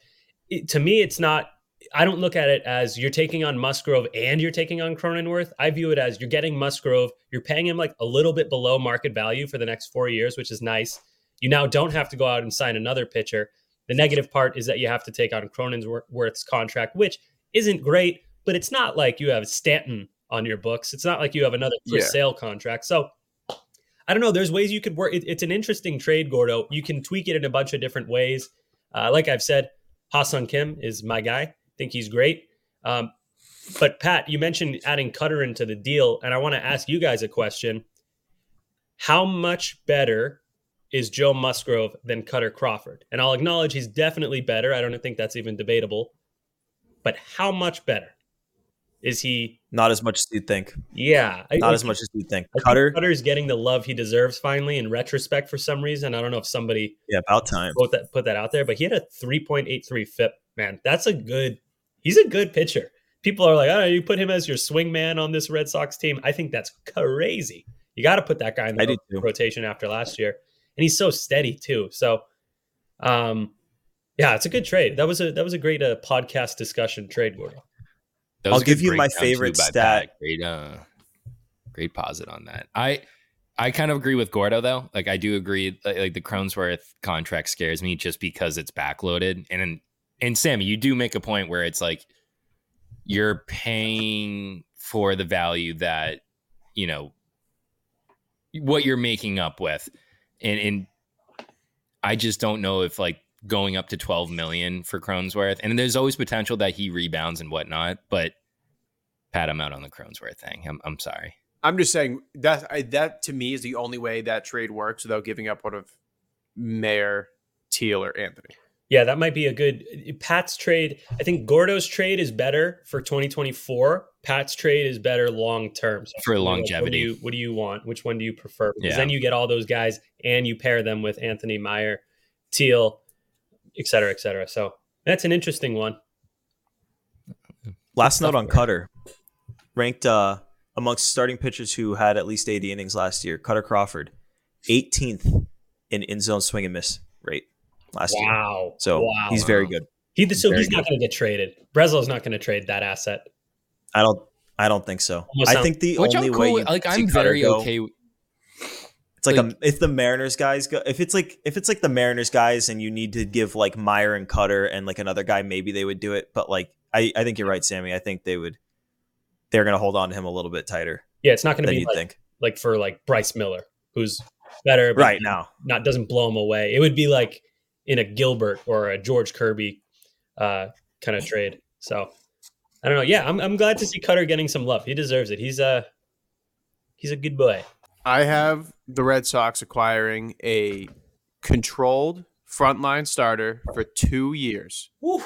it, to me, it's not. I don't look at it as you're taking on Musgrove and you're taking on Cronenworth. I view it as you're getting Musgrove, you're paying him like a little bit below market value for the next four years, which is nice. You now don't have to go out and sign another pitcher. The negative part is that you have to take on Cronenworth's contract, which isn't great, but it's not like you have Stanton on your books. It's not like you have another for Yeah. sale contract. So I don't know. There's ways you could work. It, it's an interesting trade, Gordo. You can tweak it in a bunch of different ways. Uh, like I've said, Ha-Seong Kim is my guy. Think he's great. Um, but Pat, you mentioned adding Cutter into the deal, and I want to ask you guys a question. How much better is Joe Musgrove than Cutter Crawford? And I'll acknowledge he's definitely better. I don't think that's even debatable. But how much better is he? Not as much as you'd think. Yeah, Not I as much as you'd think. I think Cutter, Cutter's getting the love he deserves finally in retrospect for some reason. I don't know if somebody yeah, about time. put that put that out there, but he had a 3.83 FIP. Man, that's a good. He's a good pitcher. People are like, oh, you put him as your swing man on this Red Sox team. I think that's crazy. You got to put that guy in I the do rotation after last year, and he's so steady too. So, um, yeah, it's a good trade. That was a that was a great uh, podcast discussion trade, Gordon. That was I'll give you my favorite stat. Great, uh, great posit on that. I I kind of agree with Gordo though. Like I do agree. Like, like the Cronesworth contract scares me just because it's backloaded. And and Sammy, you do make a point where it's like you're paying for the value that you know what you're making up with, and and I just don't know if like going up to 12 million for Cronesworth, and there's always potential that he rebounds and whatnot, but Pat, I'm out on the Cronesworth thing. I'm, I'm sorry. I'm just saying that I, that to me is the only way that trade works without giving up one of Mayer Teel, or Anthony. Yeah, that might be a good Pat's trade. I think Gordo's trade is better for 2024. Pat's trade is better long term. So For what do longevity. What do, you, what do you want? Which one do you prefer? Because Yeah. then you get all those guys and you pair them with Anthony Mayer, Teel, et cetera, et cetera. So that's an interesting one. Last note on. Cutter, ranked uh, amongst starting pitchers who had at least 80 innings last year. Cutter Crawford, 18th in in zone swing and miss rate last year. Wow. So wow. he's very good. He, so very he's not going to get traded. Breslow's not going to trade that asset. I don't. I don't think so. Almost I sound- think the Which only I'm way you with. Like I'm very go- okay. with- It's like, like- a, if the Mariners guys go, if it's like if it's like the Mariners guys, and you need to give like Mayer and Cutter and like another guy, maybe they would do it. But like, I I think you're right, Sammy. I think they would. They're gonna hold on to him a little bit tighter Yeah, it's not going to be you'd like, think. like for like Bryce Miller, who's better but Right now, not doesn't blow him away. It would be like in a Gilbert or a George Kirby uh, kind of trade. So I don't know. Yeah, I'm, I'm glad to see Cutter getting some love. He deserves it. He's a he's a good boy. I have the Red Sox acquiring a controlled frontline starter for two years. Woo.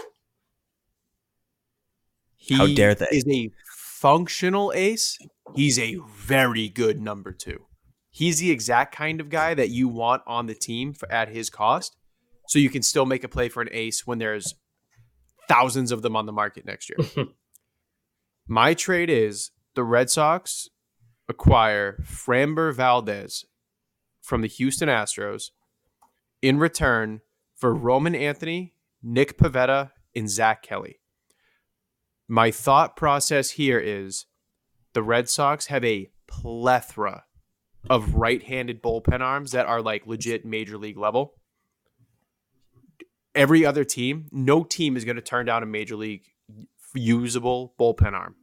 He How dare they. Is a functional ace. He's a very good number two. He's the exact kind of guy that you want on the team for, at his cost, so you can still make a play for an ace when there's thousands of them on the market next year. My trade is the Red Sox acquire Framber Valdez from the Houston Astros in return for Roman Anthony, Nick Pivetta, and Zack Kelly. My thought process here is the Red Sox have a plethora of right handed bullpen arms that are like legit major league level. Every other team, no team is going to turn down a major league usable bullpen arm.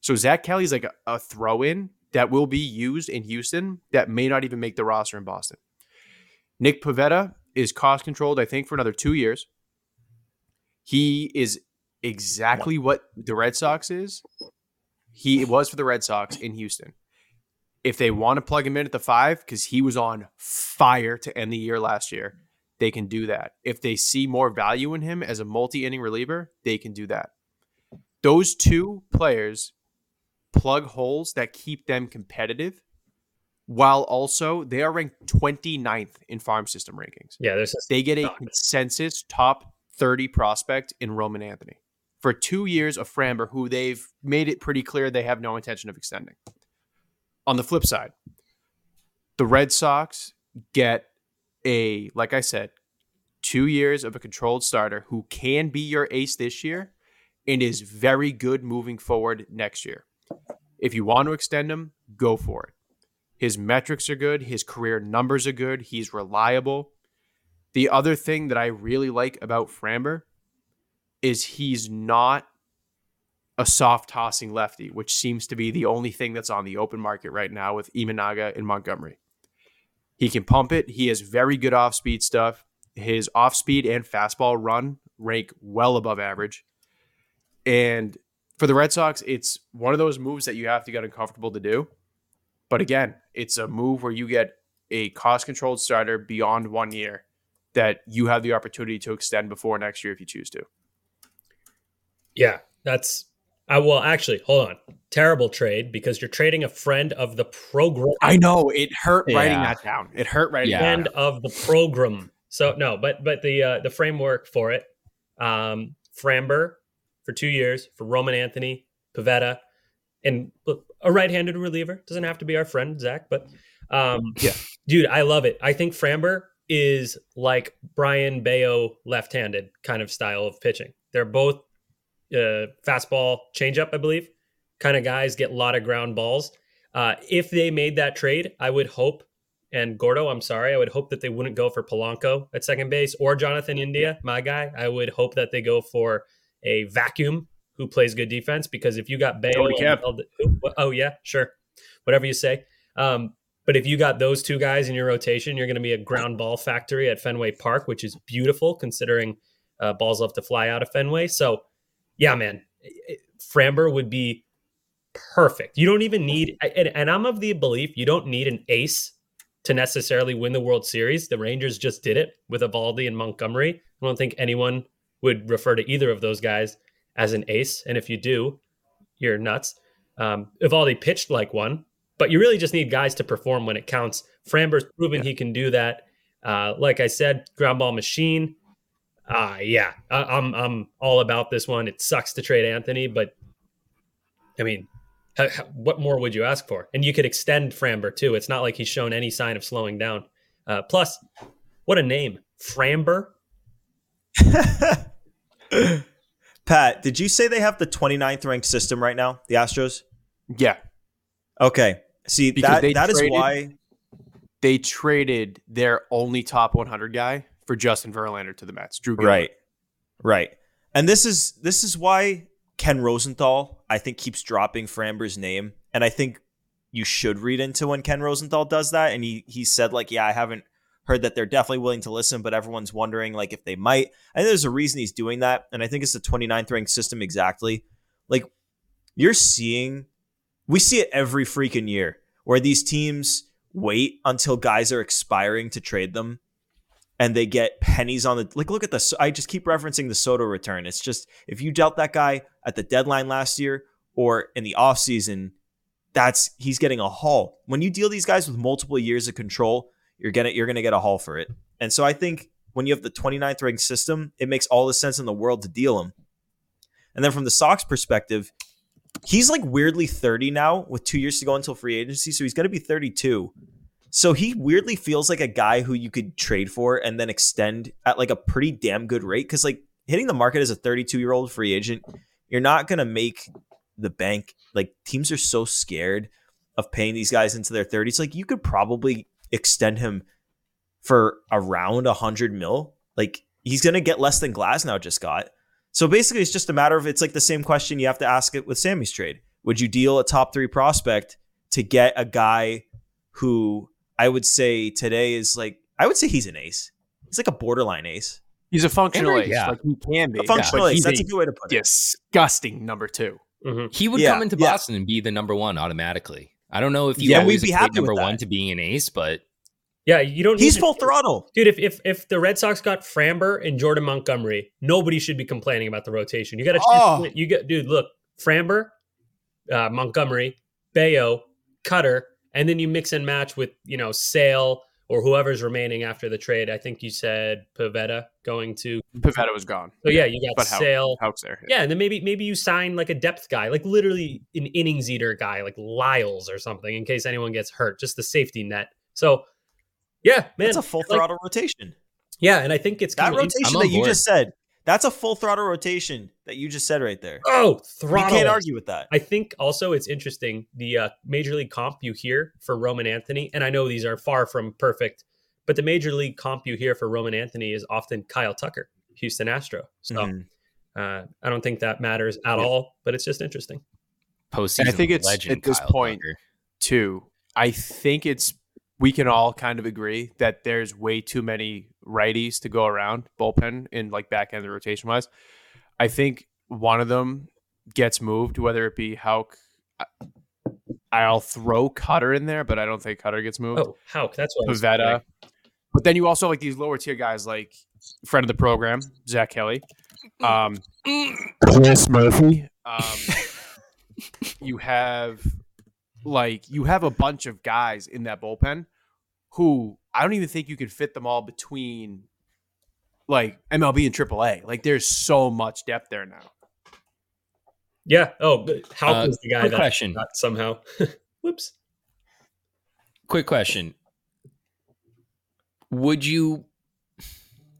So Zack Kelly's like a, a throw in that will be used in Houston that may not even make the roster in Boston. Nick Pivetta is cost controlled, I think, for another two years. He is exactly what the Red Sox is. He was for the Red Sox in Houston. If they want to plug him in at the five, because he was on fire to end the year last year, they can do that. If they see more value in him as a multi inning reliever, they can do that. Those two players plug holes that keep them competitive while also they are ranked 29th in farm system rankings. Yeah, there's They get a consensus top 30 prospect in Roman Anthony for two years of Framber, who they've made it pretty clear they have no intention of extending. On the flip side, the Red Sox get a, like I said, two years of a controlled starter who can be your ace this year and is very good moving forward next year. If you want to extend him, go for it. His metrics are good, his career numbers are good, he's reliable. The other thing that I really like about Framber is he's not a soft tossing lefty, which seems to be the only thing that's on the open market right now with Imanaga and Montgomery. He can pump it. He has very good off speed stuff. His off speed and fastball run rank well above average. And for the Red Sox, it's one of those moves that you have to get uncomfortable to do. But again, it's a move where you get a cost controlled starter beyond one year that you have the opportunity to extend before next year if you choose to. yeah, that's. I well, actually, hold on. Terrible trade because you're trading a friend of the program. I know it hurt writing that down. It hurt writing Yeah. that end of the program. So no, but but the uh, the framework for it, um, Framber for two years for Roman Anthony, Pivetta, and look, a right-handed reliever doesn't have to be our friend Zack, but um, Yeah. dude, I love it. I think Framber is like Brayan Bello left-handed kind of style of pitching. They're both uh, fastball changeup, I believe, kind of guys get a lot of ground balls. Uh, if they made that trade, I would hope and Gordo, I'm sorry. I would hope that they wouldn't go for Polanco at second base or Jonathan India, my guy. I would hope that they go for a vacuum who plays good defense because if you got Bello, and- oh yeah, sure, whatever you say. Um, but if you got those two guys in your rotation, you're going to be a ground ball factory at Fenway Park, which is beautiful considering uh, balls love to fly out of Fenway. So, yeah, man, Framber would be perfect. You don't even need, and, and I'm of the belief you don't need an ace to necessarily win the World Series. The Rangers just did it with Eovaldi and Montgomery. I don't think anyone would refer to either of those guys as an ace. And if you do, you're nuts. Um, Eovaldi pitched like one, but you really just need guys to perform when it counts. Framber's proven he can do that. Uh, like I said, ground ball machine. Uh, yeah, I, I'm I'm all about this one. It sucks to trade Anthony, but I mean, how, how- what more would you ask for? And you could extend Framber too. It's not like he's shown any sign of slowing down. Uh, plus, what a name, Framber. Pat, did you say they have the 29th ranked system right now, the Astros? Yeah. Okay. See, Because that, they that is traded- why. They traded their only top 100 guy for Justin Verlander to the Mets. Drew Gilbert. Right. Right. And this is this is why Ken Rosenthal, I think, keeps dropping Framber's name. And I think you should read into when Ken Rosenthal does that. And he he said, like, yeah, I haven't heard that they're definitely willing to listen, but everyone's wondering like if they might. I think there's a reason he's doing that. And I think it's the 29th ranked system exactly. Like you're seeing we see it every freaking year where these teams wait until guys are expiring to trade them and they get pennies on the like look at this i just keep referencing the soto return. It's just if you dealt that guy at the deadline last year or in the offseason that's he's getting a haul. When you deal these guys with multiple years of control you're gonna you're gonna get a haul for it. And so i think when you have the 29th ranked system it makes all the sense in the world to deal him. And then from the sox perspective he's like weirdly 30 now with two years to go until free agency so he's to be 32 so he weirdly feels like a guy who you could trade for and then extend at like a pretty damn good rate because like hitting the market as a 32 year old free agent you're not going to make the bank like teams are so scared of paying these guys into their 30s like you could probably extend him for around 100 mil like he's going to get less than Glasnow just got. So basically, it's just a matter of it's like the same question you have to ask it with Sammy's trade. Would you deal a top three prospect to get a guy who I would say today is like I would say he's an ace. He's like a borderline ace. He's a functional Henry, ace. yeah. Like he can be. A functional but ace. That's a a good way to put it. disgusting number two. Mhm. He would Yeah, come into yeah. Boston and be the number one automatically. I don't know if you Yeah, always we'd be happy number one to being an ace, but Yeah, you don't. He's need to- full throttle. dude. If if if the Red Sox got Framber and Jordan Montgomery, nobody should be complaining about the rotation. You got to Oh. you get dude. Look, Framber, uh, Montgomery, Bello, Cutter, and then you mix and match with you know Sale or whoever's remaining after the trade. I think you said Pivetta going to. Pivetta was gone. So yeah, you got But Houck- Sale. Houck's there. Yeah, and then maybe maybe you sign like a depth guy, like literally an innings eater guy, like Lyles or something, in case anyone gets hurt, just the safety net. So, yeah, man, That's a full like- throttle rotation. yeah, and I think it's That kinda- rotation I'm that you just said. That's a full throttle rotation that you just said right there. Oh, throttle. You can't argue with that. I think also it's interesting the uh, major league comp you hear for Roman Anthony, and I know these are far from perfect, but the major league comp you hear for Roman Anthony is often Kyle Tucker, Houston Astro. So Mhm. uh, I don't think that matters at all, but it's just interesting. postseason And I think it's- legend at this Kyle point- Tucker. Two, I think it's we can all kind of agree that there's way too many righties to go around bullpen in like back end of the rotation wise. I think one of them gets moved, whether it be Houck. I- I'll throw Cutter in there, but I don't think Cutter gets moved. Oh, Houck, that's what was Pivetta. But then you also have, like these lower tier guys like friend of the program, Zack Kelly. Um Chris Murphy. Um you have like you have a bunch of guys in that bullpen who I don't even think you could fit them all between like MLB and AAA. Like there's so much depth there now. Yeah. Oh, but Houck Uh, was the guy that question. got somehow. Whoops. Quick question. Would you,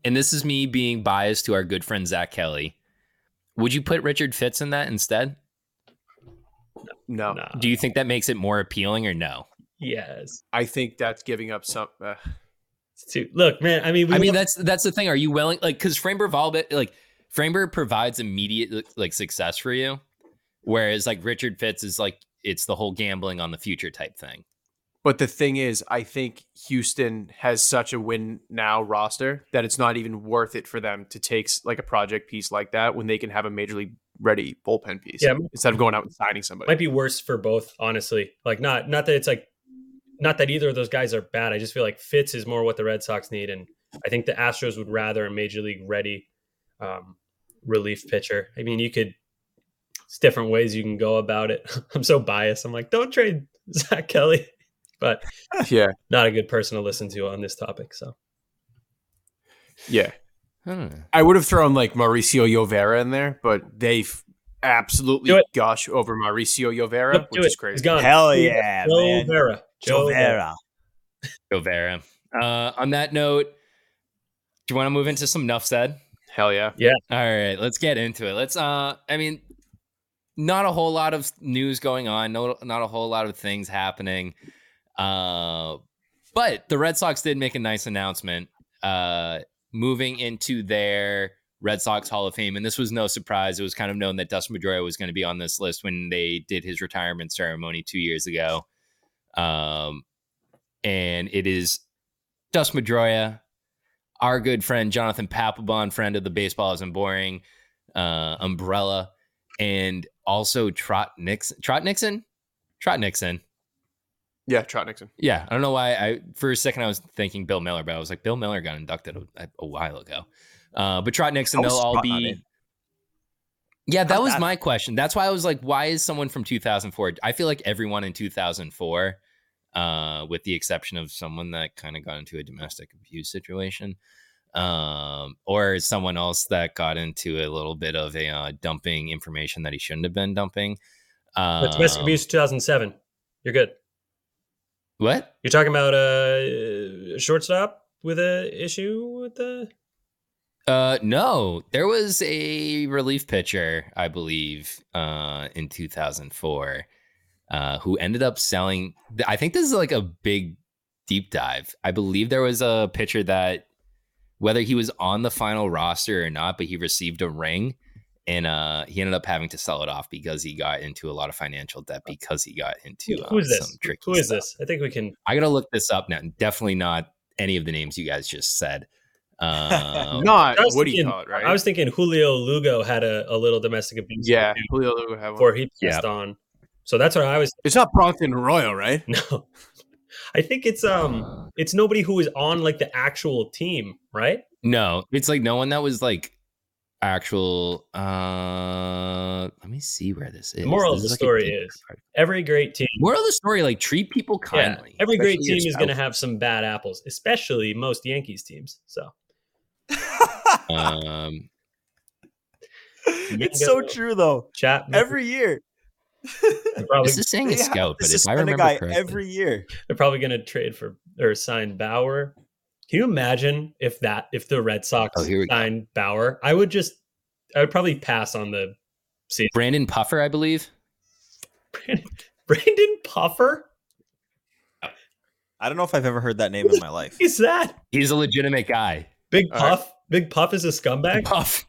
and this is me being biased to our good friend Zack Kelly, would you put Richard Fitts in that instead? No. Nah. Do you think that makes it more appealing or no? Yes. I think that's giving up some uh, too- Look, man. I mean, we I mean, love- that's that's the thing. Are you willing, like, because Framber Valbit, like, Framber provides immediate like success for you, whereas like Richard Fitts is like it's the whole gambling on the future type thing. But the thing is, I think Houston has such a win now roster that it's not even worth it for them to take like a project piece like that when they can have a major league ready bullpen piece Yeah. instead of going out and signing somebody. might be worse for both, honestly. Like, not not that it's like, not that either of those guys are bad. I just feel like Fitts is more what the Red Sox need, and I think the Astros would rather a major league ready um, relief pitcher. I mean, you could. It's different ways you can go about it. I'm so biased. I'm like, don't trade Zack Kelly, but yeah, not a good person to listen to on this topic. So yeah. Hmm. I would have thrown like Mauricio Llovera in there, but they've absolutely Do it. gush over Mauricio Llovera, Nope, which it. is crazy. He's gone. Hell yeah, Joe man. Vera. Joe Vera. Vera. Go Vera. Uh, on that note, do you want to move into some Nuff said? Hell yeah. yeah. All right, let's get into it. Let's. Uh, I mean, not a whole lot of news going on. No, not a whole lot of things happening. Uh, but the Red Sox did make a nice announcement. Uh, moving into their Red Sox Hall of Fame, and this was no surprise. It was kind of known that Dustin Pedroia was going to be on this list when they did his retirement ceremony two years ago. Um, and it is Dust Pedroia, our good friend Jonathan Papelbon, friend of the Baseball Isn't Boring uh, umbrella, and also Trot Nixon. Trot Nixon? Trot Nixon. Yeah, Trot Nixon. Yeah, I don't know why. I for a second I was thinking Bill Mueller, but I was like, Bill Mueller got inducted a, a while ago. Uh, but Trot Nixon, they'll all be. Yeah, that was my question. That's why I was like, why is someone from 2004? I feel like everyone in 2004, uh, with the exception of someone that kind of got into a domestic abuse situation, um, or someone else that got into a little bit of a uh, dumping information that he shouldn't have been dumping. But domestic Um, abuse 2007. You're good. What? You're talking about a shortstop with a issue with the. Uh, no, there was a relief pitcher, I believe, uh, in 2004, uh, who ended up selling. I think this is like a big deep dive. I believe there was a pitcher that whether he was on the final roster or not, but he received a ring and uh, he ended up having to sell it off because he got into a lot of financial debt because he got into Who uh, is this? some tricky Who is stuff. this? I think we can. I gotta look this up now. Definitely not any of the names you guys just said. Um, Not what do you thinking- call it, right? I was thinking Julio Lugo had a, a little domestic abuse. yeah, Julio Lugo had one. before he Yeah. passed on. So that's what I was. It's not Bronson Arroyo, right? No, I think it's um, it's nobody who is on like the actual team, right? no, it's like no one that was like actual. Uh, let me see where this is. The moral This of the like a story deep is- part. Every great team. moral of the story: like treat people Yeah, kindly. every great team is going to have some bad apples, especially most Yankees teams. So Um, it's so true though. Chapman Every year, they're probably, this is saying a scout, to but if I suspend a remember guy correctly, every year. they're probably going to trade for or sign Bauer. Can you imagine if that if the Red Sox Oh, here we go. Bauer? I would just I would probably pass on the season. Brandon Puffer, I believe. Brandon, Brandon Puffer? I don't know if I've ever heard that name in my life. Is that He's a legitimate guy. Big All right. Puff? Big Puff is a scumbag. Puff, Puff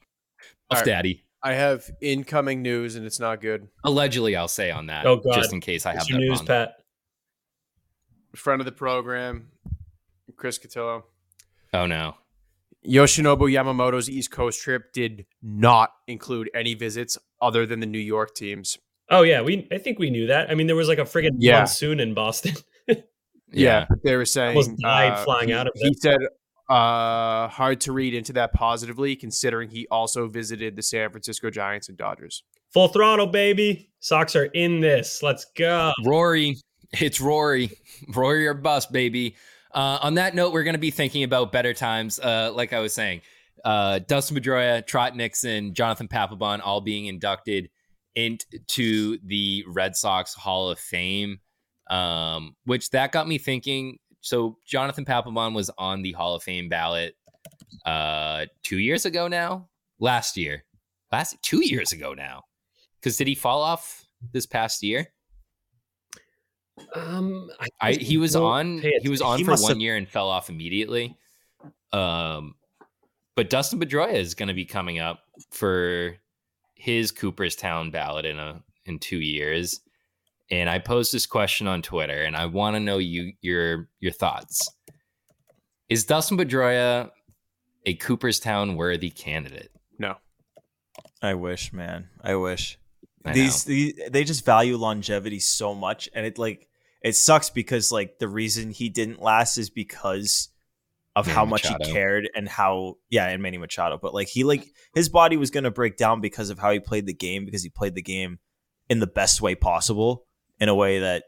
All right. Daddy. I have incoming news, and it's not good. Allegedly, I'll say on that. Oh, God. just in case I have What's that news, wrong. Pat? Friend of the program, Chris Cotillo. Oh no. Yoshinobu Yamamoto's East Coast trip did not include any visits other than the New York teams. Oh yeah, we I think we knew that. I mean, there was like a friggin' Yeah. monsoon in Boston. Yeah. but they were saying Almost died uh, flying he- out of He it. said, uh, hard to read into that positively, considering he also visited the San Francisco Giants and Dodgers. Full throttle, baby. Sox are in this. Let's go. Rory, it's Rory. Rory or bust, baby. Uh, on that note, we're going to be thinking about better times. Uh, like I was saying, uh, Dustin Pedroia, Trot Nixon, Jonathan Papelbon all being inducted into the Red Sox Hall of Fame, um, which that got me thinking. So Jonathan Papelbon was on the Hall of Fame ballot uh, two years ago now, last year, last two years ago now. Because did he fall off this past year? Um, I he was on he was on He for one have- year and fell off immediately. Um, but Dustin Pedroia is going to be coming up for his Cooperstown ballot in a in two years, and I posed this question on Twitter, and I want to know you your your thoughts. Is Dustin Pedroia a Cooperstown worthy candidate? No. I wish, man. I wish. I these, these they just value longevity so much and it like it sucks because like the reason he didn't last is because of Manny how much Machado. he cared and how yeah and Manny Machado but like he like his body was going to break down because of how he played the game because he played the game in the best way possible in a way that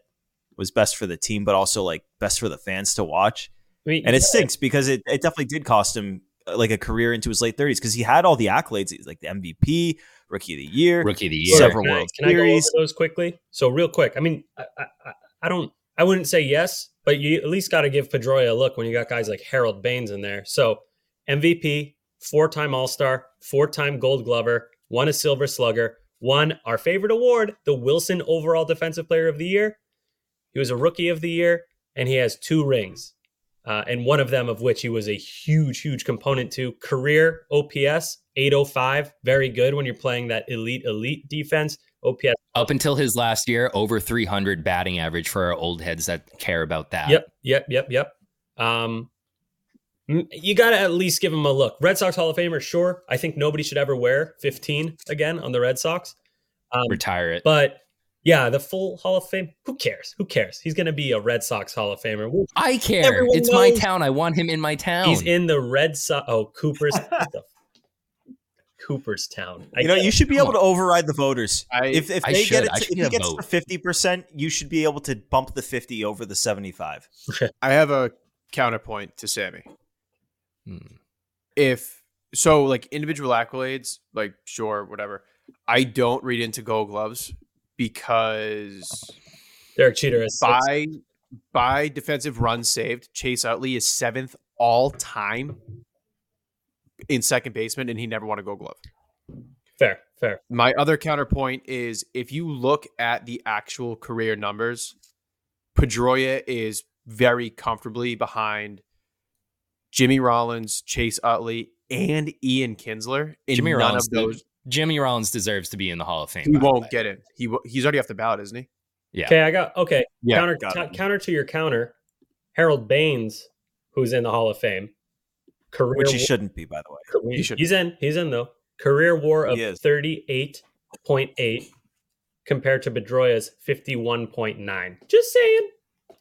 was best for the team but also like best for the fans to watch I mean, and it yeah, stinks because it, it definitely did cost him uh, like a career into his late 30s because he had all the accolades He's like the MVP rookie of the year Rookie of the year. Several can I- World can I go over those quickly? So real quick. I mean, I, I, I- I don't. I wouldn't say yes, but you at least got to give Pedroia a look when you got guys like Harold Baines in there. So MVP, four-time All-Star, four-time Gold Glover, won a Silver Slugger, won our favorite award, the Wilson Overall Defensive Player of the Year. He was a Rookie of the Year, and he has two rings, uh, and one of them of which he was a huge, huge component to. Career OPS 805, very good when you're playing that elite, elite defense. OPS Up until his last year, over 300 batting average for our old heads that care about that. Yep, yep, yep, yep. Um, you got to at least give him a look. Red Sox Hall of Famer, sure. I think nobody should ever wear 15 again on the Red Sox. Um, Retire it. but yeah, the full Hall of Fame. Who cares? Who cares? He's going to be a Red Sox Hall of Famer. Woo. I care. Everyone It's my town. I want him in my town. He's in the Red Sox. Oh, Cooper's. what Cooperstown. I you know, you should be Come able to override the voters. I- if if I they should. get it, to, if he gets vote. to fifty percent, you should be able to bump the fifty over the seventy-five. I have a counterpoint to Sammy. If so, like individual accolades, like sure, whatever. I don't read into Gold Gloves because Derek Cheater six. by by defensive runs saved, Chase Utley is seventh all time in second baseman, and he never won a Gold Glove. Fair, fair. My other counterpoint is if you look at the actual career numbers, Pedroia is very comfortably behind Jimmy Rollins, Chase Utley, and Ian Kinsler. And Jimmy none Rollins of those Jimmy Rollins deserves to be in the Hall of Fame. he won't get in. He he's already off the ballot, isn't he? Yeah. Okay, I got okay. Yeah, counter got ta- counter to your counter. Harold Baines, who's in the Hall of Fame, career which he wa- shouldn't be, by the way. career- He should. he's in. He's in though. Career WAR of thirty eight point eight compared to Pedroia's fifty one point nine. Just saying.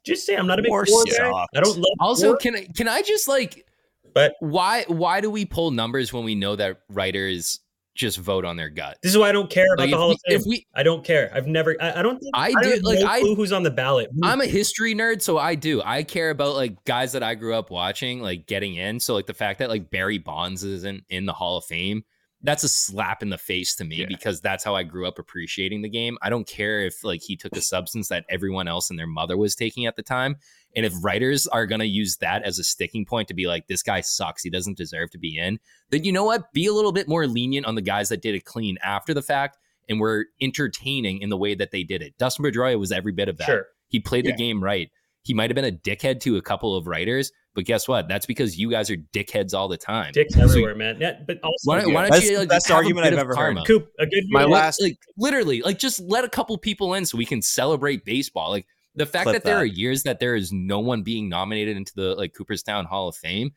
Just say I'm not a big War war guy. I don't love. Also, war, can I can I just like but why why do we pull numbers when we know that writers just vote on their gut? this is why I don't care about Like the if Hall we, of Fame. if we I don't care. I've never. I, I don't. Think, I don't do- have like, no I- clue who's on the ballot. I'm a history nerd, so I do. I care about like guys that I grew up watching, like getting in. So like the fact that like Barry Bonds isn't in the Hall of Fame, that's a slap in the face to me Yeah. because that's how I grew up appreciating the game. I don't care if like he took a substance that everyone else and their mother was taking at the time. And if writers are gonna use that as a sticking point to be like, this guy sucks, he doesn't deserve to be in, then you know what? Be a little bit more lenient on the guys that did it clean after the fact and were entertaining in the way that they did it. Dustin Pedroia was every bit of that. Sure. He played Yeah. the game right. He might have been a dickhead to a couple of writers, but guess what? That's because you guys are dickheads all the time. Dicks So everywhere, man. Yeah, but also, why, don't- why don't That's you the like, best argument I've of ever heard. karma? Coop, a good My year- Like- last- like literally, like just let a couple people in so we can celebrate baseball. Like the fact Clip that there are years that there is no one being nominated into the like Cooperstown Hall of Fame.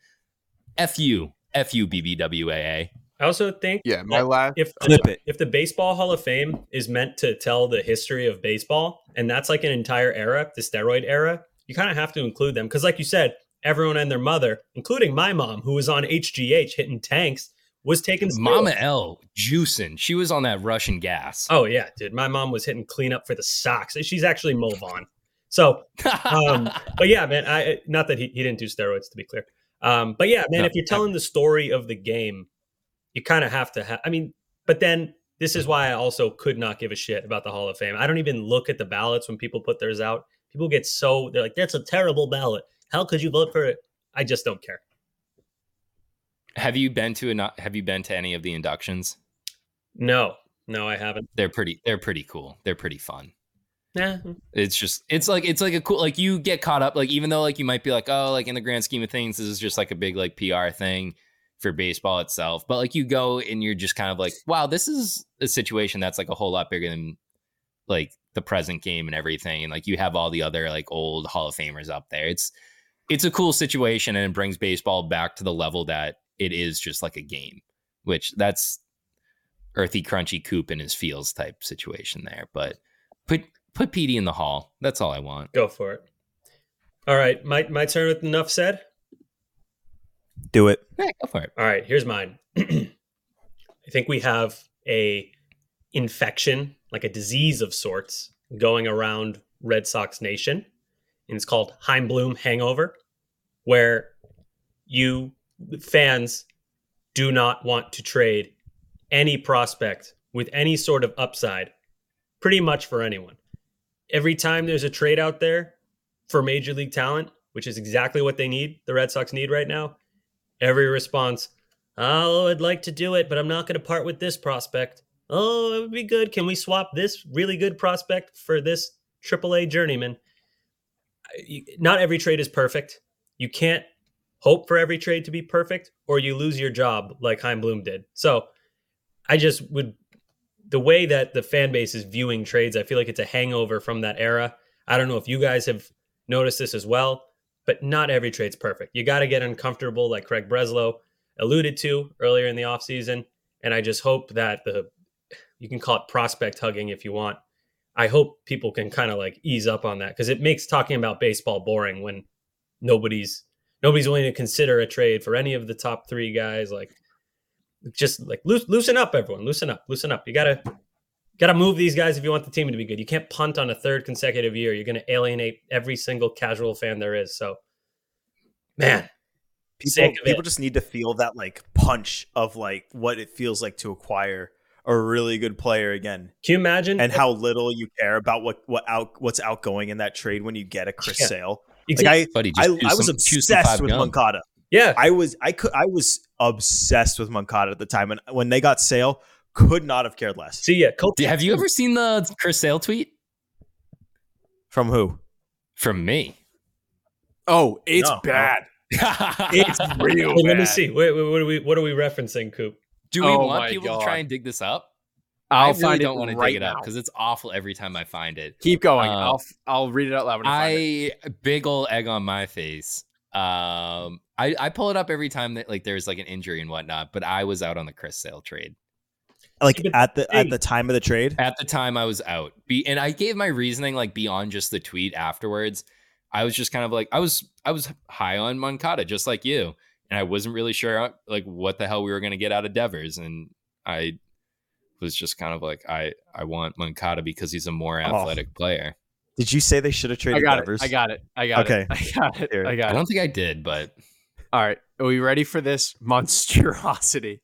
F you, F you, BBWAA. I also think Yeah, my last if Clip it. if the baseball hall of fame is meant to tell the history of baseball and that's like an entire era the steroid era you kind of have to include them because like you said everyone and their mother including my mom who was on hgh hitting tanks was taking Mama. L juicing. She was on that Russian gas. oh yeah dude my mom was hitting cleanup for the Sox. she's actually Mo Vaughn. so um, but yeah, man. I not that he, he didn't do steroids to be clear. Um, but yeah, man. No, if you're telling the story of the game, you kind of have to have. I mean, but then this is why I also could not give a shit about the Hall of Fame. I don't even look at the ballots when people put theirs out. People get so they're like, "That's a terrible ballot. How could you vote for it?" I just don't care. have you been to a have you been to any of the inductions? No, no, I haven't. They're pretty they're pretty cool. They're pretty fun. Yeah. It's just it's like it's like a cool like you get caught up like even though like you might be like oh like in the grand scheme of things this is just like a big like PR thing for baseball itself but like you go and you're just kind of like wow this is a situation that's like a whole lot bigger than like the present game and everything and like you have all the other like old Hall of Famers up there it's it's a cool situation and it brings baseball back to the level that it is just like a game which that's earthy crunchy coop in his feels type situation there but put put Petey in the hall. That's all I want. Go for it. All right, my my turn with enough said. Do it. Yeah, go for it. All right, here's mine. I think we have a infection, like a disease of sorts, going around Red Sox Nation, and it's called Chaim Bloom hangover, where you fans do not want to trade any prospect with any sort of upside, pretty much for anyone. Every time there's a trade out there for major league talent, which is exactly what they need, the Red Sox need right now, every response, oh, I'd like to do it, but I'm not going to part with this prospect. Oh, it would be good. Can we swap this really good prospect for this AAA journeyman? Not every trade is perfect. You can't hope for every trade to be perfect, or you lose your job like Chaim Bloom did. So I just would, the way that the fan base is viewing trades, I feel like it's a hangover from that era. I don't know if you guys have noticed this as well, but not every trade's perfect. You got to get uncomfortable, like Craig Breslow alluded to earlier in the offseason. And I just hope that the, you can call it prospect hugging if you want. I hope people can kind of like ease up on that because it makes talking about baseball boring when nobody's nobody's willing to consider a trade for any of the top three guys. Like, just like loose, loosen up, everyone. Loosen up, loosen up. You gotta gotta move these guys if you want the team to be good. You can't punt on a third consecutive year. You're gonna alienate every single casual fan there is. So, man, People, people just need to feel that like punch of like what it feels like to acquire a really good player again, can you imagine? and how little you care about what what out what's outgoing in that trade when you get a Chris Yeah. Sale. Exactly. Like Buddy, I, I, I was some- obsessed with gum. Moncada. yeah, I was I could I was obsessed with Moncada at the time, and when they got Sale, could not have cared less. see ya. Coach, Have you ever seen the Chris Sale tweet From who? from me? Oh, it's No, no. bad. It's real Wait, let me see. Wait, wait, what are we what are we referencing, Coop? Do we Oh want people God. to try and dig this up? I'll I really find don't it want to right dig it up because it's awful every time I find it. Keep going. Uh, I'll f- I'll read it out loud when I, find it. I big ol' egg on my face. Um, I I pull it up every time that like there's like an injury and whatnot. But I was out on the Chris Sale trade Like at the at the time of the trade. at the time. I was out. Be and I gave my reasoning like beyond just the tweet afterwards. I was just kind of like I was I was high on Moncada just like you, and I wasn't really sure like what the hell we were gonna get out of Devers, and I was just kind of like I I want Moncada because he's a more Oh. athletic player. Did you say they should have traded I got Devers? it. I got it. I got Okay. it. I got it. I I got it. don't think I did, but All right. Are we ready for this monstrosity?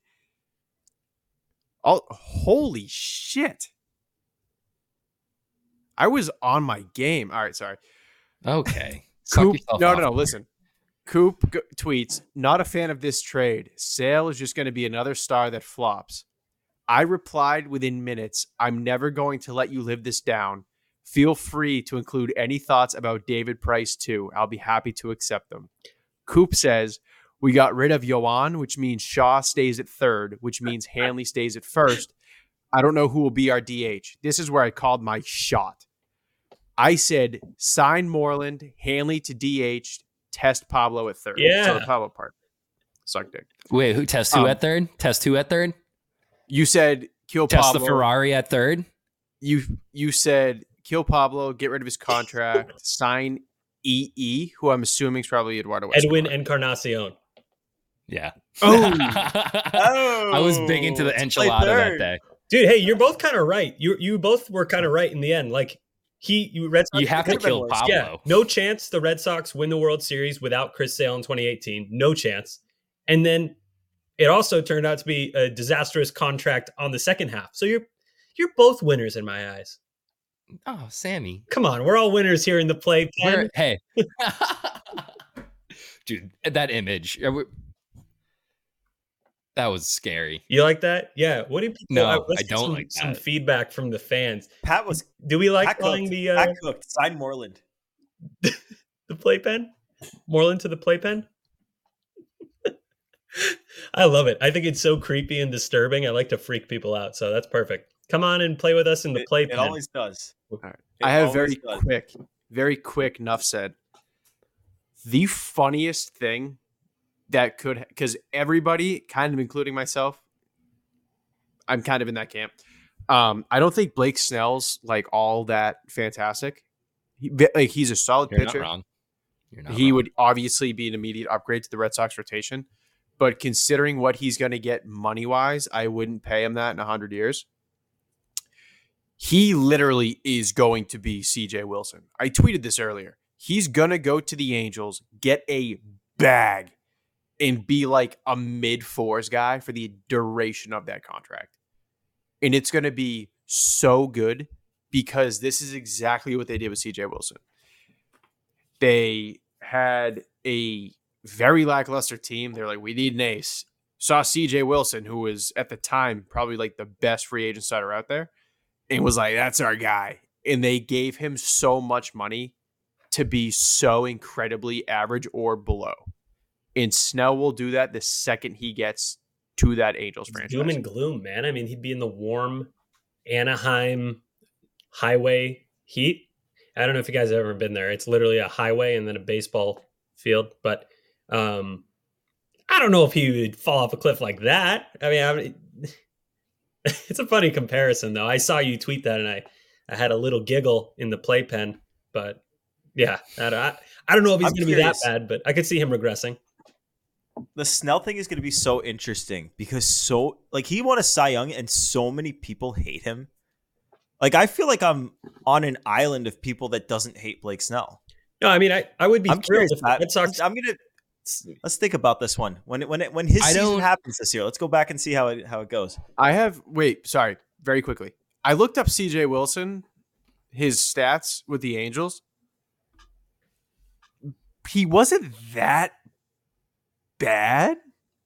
Oh, holy shit. I was on my game. All right, sorry. okay. Coop, yourself no, no, no. Listen. Coop g- tweets, not a fan of this trade. Sale is just going to be another star that flops. I replied within minutes, I'm never going to let you live this down. Feel free to include any thoughts about David Price too. I'll be happy to accept them. Coop says, We got rid of Yoan, which means Shaw stays at third, which means Hanley stays at first. I don't know who will be our DH. This is where I called my shot. I said, sign Moreland, Hanley to DH, test Pablo at third. Yeah. So the Pablo part. Suck dick. Wait, who test who Um, at third? Test who at third? You said kill Test Pablo. the Ferrari at third. You you said kill Pablo, get rid of his contract, sign EE, who I'm assuming is probably Eduardo Edwin Encarnacion. Yeah. Oh. I was big into the oh, enchilada that day. Dude, hey, you're both kind of right. You you both were kind of right in the end. Like he, you Red Sox. You have to kill. Pablo. Yeah, no chance the Red Sox win the World Series without Chris Sale in 2018. No chance. And then it also turned out to be a disastrous contract on the second half. So you're you're both winners in my eyes. Oh, Sammy. Come on, we're all winners here in the play. Where, hey. Dude, that image. we- That was scary. You like that? Yeah. What do people? No, let's I don't some, like some feedback from the fans. Pat was Do we like Pat calling cooked. the uh, Pat cooked. Sign Moreland. the playpen? Moreland to the playpen? I love it. I think it's so creepy and disturbing. I like to freak people out, so that's perfect. Come on and play with us in the It, playpen. it always does. right. It I have very does. quick, very quick. Enough said. The funniest thing that could, because everybody, kind of including myself, I'm kind of in that camp. Um, I don't think Blake Snell's like all that fantastic. He, like he's a solid You're pitcher. not wrong. You're not he wrong. would obviously be an immediate upgrade to the Red Sox rotation. But considering what he's going to get money wise, I wouldn't pay him that in 100 years. He literally is going to be CJ Wilson. I tweeted this earlier. He's going to go to the Angels, get a bag, and be like a mid fours guy for the duration of that contract. And it's going to be so good because this is exactly what they did with CJ Wilson they had a very lackluster team. They're like, we need an ace. Saw CJ Wilson, who was at the time probably like the best free agent starter out there, and was like, that's our guy. And they gave him so much money to be so incredibly average or below. And Snell will do that the second he gets to that Angels franchise. doom and gloom, man. I mean, he'd be in the warm Anaheim highway heat. I don't know if you guys have ever been there. It's literally a highway and then a baseball field. But um, I don't know if he would fall off a cliff like that. I mean, I mean it's a funny comparison, though. I saw you tweet that, and I I had a little giggle in the playpen. But yeah, I, I, I don't know if he's going to be that bad, but I could see him regressing. The Snell thing is going to be so interesting because so like he won a Cy Young and so many people hate him. Like I feel like I'm on an island of people that doesn't hate Blake Snell. No, I mean, I, I would be I'm thrilled curious. if the. Red Sox I'm gonna let's think about this one when it, when it, when his I season happens this year. Let's go back and see how it how it goes. I have wait, sorry, very quickly. I looked up CJ Wilson, his stats with the Angels. He wasn't that bad.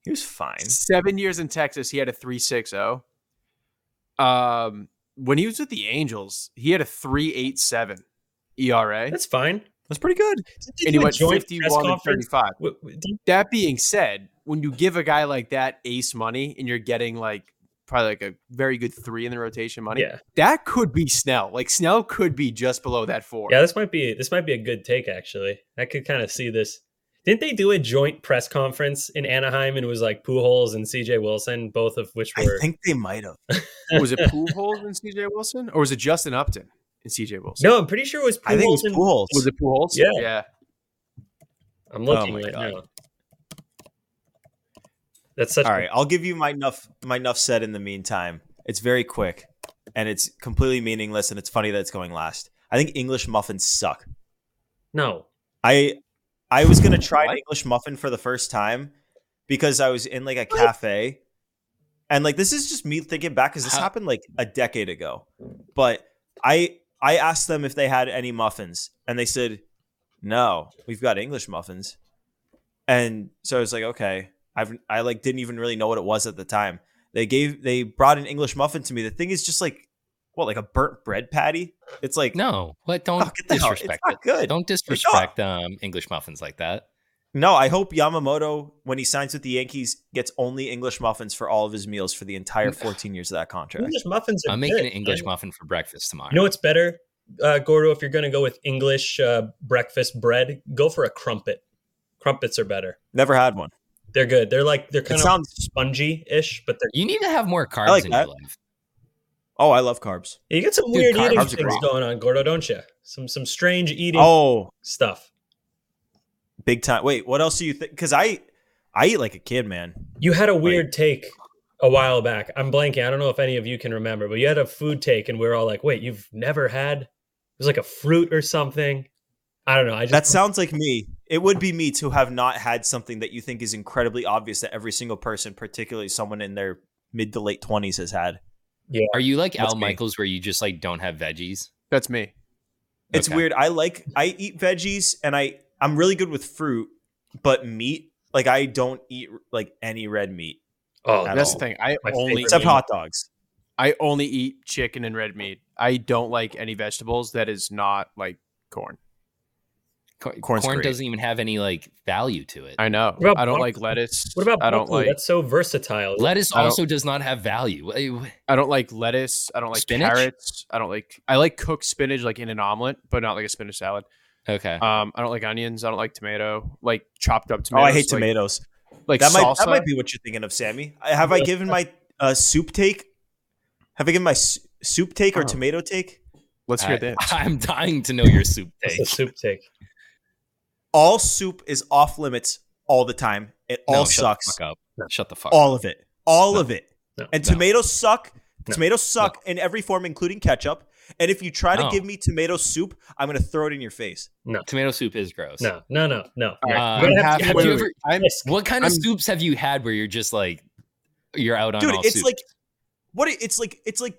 He was fine. Seven years in Texas, he had a 3.60. Um, when he was with the Angels, he had a 3.87 ERA. That's fine. That's pretty good. Did and he went joint press 51 and conference? 35. W- w- did- That being said, when you give a guy like that ace money and you're getting like probably like a very good three in the rotation money, Yeah, that could be Snell. Like Snell could be just below that four. yeah. This might be this might be a good take actually. I could kind of see this. Didn't they do a joint press conference in Anaheim and it was like Pujols and C.J. Wilson, both of which were I think they might have. was it Pujols and CJ Wilson, or was it Justin Upton and CJ Wilson? no. I'm pretty sure it was. Pujols I think it was and- Pujols. was it Pujols? Yeah. yeah. I'm oh looking my right God. now. That's such. All a- right, I'll give you my enough my enough said in the meantime. It's very quick and it's completely meaningless and it's funny that it's going last. I think English muffins suck. No. I I was gonna try an English muffin for the first time because I was in like a cafe, and like this is just me thinking back because this How- happened like a decade ago. But I I asked them if they had any muffins, and they said no, we've got English muffins. And so I was like, okay, I've I like didn't even really know what it was at the time. They gave they brought an English muffin to me. The thing is just like what like a burnt bread patty. It's like No, what? Don't Oh, get the it's disrespect it. good. Don't disrespect um, English muffins like that. No, I hope Yamamoto, when he signs with the Yankees, gets only English muffins for all of his meals for the entire 14 years of that contract. English muffins are I'm making good, an English muffin for breakfast tomorrow. You know what's better, uh, Gordo? If you're going to go with English uh, breakfast bread, go for a crumpet. Crumpets are better. Never had one. They're good. They're like they're It kind of sounds. spongy-ish, but they're you need to have more carbs like in that. your life. Oh, I love carbs. you get some Dude, weird carbs eating are things going on, Gordo, don't you? Some some strange eating Oh, stuff. Big time. Wait, what else do you think? Because I, I eat like a kid, man. You had a weird take a while back. I'm blanking. I don't know if any of you can remember, but you had a food take, and we were all like, "Wait, you've never had?" It was like a fruit or something. I don't know. I just That sounds like me. It would be me to have not had something that you think is incredibly obvious that every single person, particularly someone in their mid to late 20s, has had. Yeah. Are you like That's Al me. Michaels where you just like don't have veggies? That's me. It's Okay. weird. I like I eat veggies and I I'm really good with fruit, but meat like I don't eat like any red meat oh, That's all. the thing. I My only except eat, hot dogs. I only eat chicken and red meat. I don't like any vegetables that is not like corn. Co- Corn's Corn great. doesn't even have any like value to it. I know. I don't broccoli? like lettuce. What about I don't broccoli? like That's so versatile. Lettuce also does not have value. I don't like lettuce. I don't like Spinach? carrots. I don't like I like cooked spinach like in an omelet, but not like a spinach salad. Okay. Um, I don't like onions. I don't like tomato. Like chopped up tomatoes. Oh. I hate like- tomatoes. Like, that might salsa. that might be what you're thinking of, Sammy. Have I given my uh, soup take? Have I given my s- soup take or Oh. tomato take? Let's hear I, this. I'm dying to know your soup It's take. a soup take. All soup is off limits all the time. It No, all shut sucks. The fuck up. Shut the fuck. All of it. All No. of it. No. And No. tomatoes suck. No. Tomatoes suck in every form, including ketchup. And if you try to No. give me tomato soup, I'm going to throw it in your face. No, Tomato soup is gross. no, no, no, no. Uh, I'm have have you ever- I'm, What kind of I'm- soups have you had where you're just like you're out on Dude, all it's soup? like what it's like it's like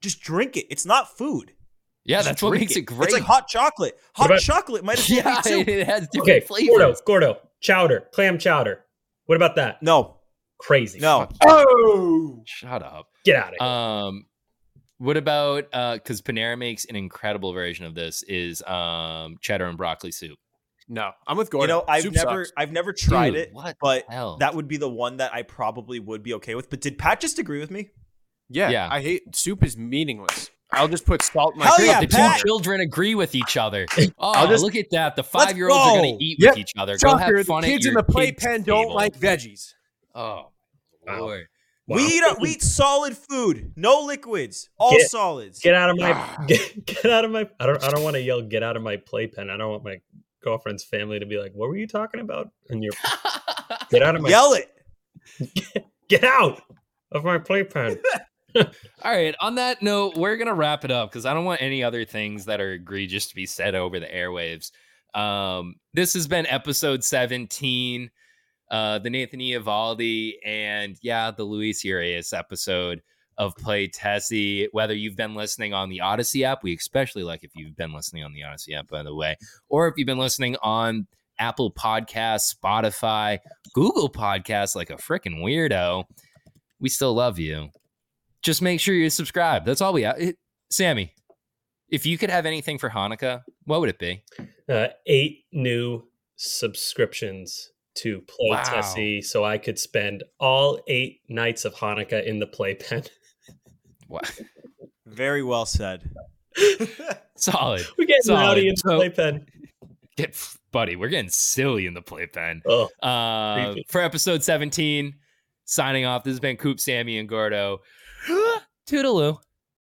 just drink it. It's not food. yeah, Just that's what makes it great. It's like hot chocolate. Hot about- chocolate might as well yeah, be soup. it has different Okay, flavors. Gordo, Gordo, chowder, clam chowder. What about that? No. Crazy. No. oh, Shut up. Get out of here. Um, what about uh? Because Panera makes an incredible version of this is um cheddar and broccoli soup. no, I'm with Gordon. You know, I've Soup never sucks. I've never tried Dude, it, What but hell? that would be the one that I probably would be okay with. But did Pat just agree with me? Yeah, Yeah. I hate soup is meaningless. I'll just put salt in my Hell food. yeah, the two children agree with each other. Oh, just- look at that! The five year olds are going to eat Yep. with each other. Go Shocker, have fun the at kids your in the kids' playpen don't table. like veggies. Oh, Wow. Lord. Wow. We eat we eat solid food, no liquids, all Get- solids. Get out of my get, get out of my I don't I don't want to yell get out of my playpen. I don't want my girlfriend's family to be like, "What were you talking about?" And you're get out of my Yell it. get out of my playpen. All right. On that note, we're gonna wrap it up because I don't want any other things that are egregious to be said over the airwaves. Um, this has been episode 17, uh, the Nathan Eovaldi and yeah, the Luis Urias episode of Play Tessie. Whether you've been listening on the Audacy app, we especially like if you've been listening on the Audacy app, by the way, or if you've been listening on Apple Podcasts, Spotify, Google Podcasts, like a freaking weirdo. We still love you just make sure you subscribe. That's all we have. It, Sammy, if you could have anything for Hanukkah, What would it be? Uh, eight new subscriptions to Play Wow. Tessie, so I could spend all eight nights of Hanukkah in the playpen. Wow. Very well said. Solid. We're getting Solid. rowdy in the So- playpen. Get buddy, we're getting silly in the playpen. Oh, Uh, for episode 17, signing off. This has been Coop, Sammy, and Gordo. Toodaloo.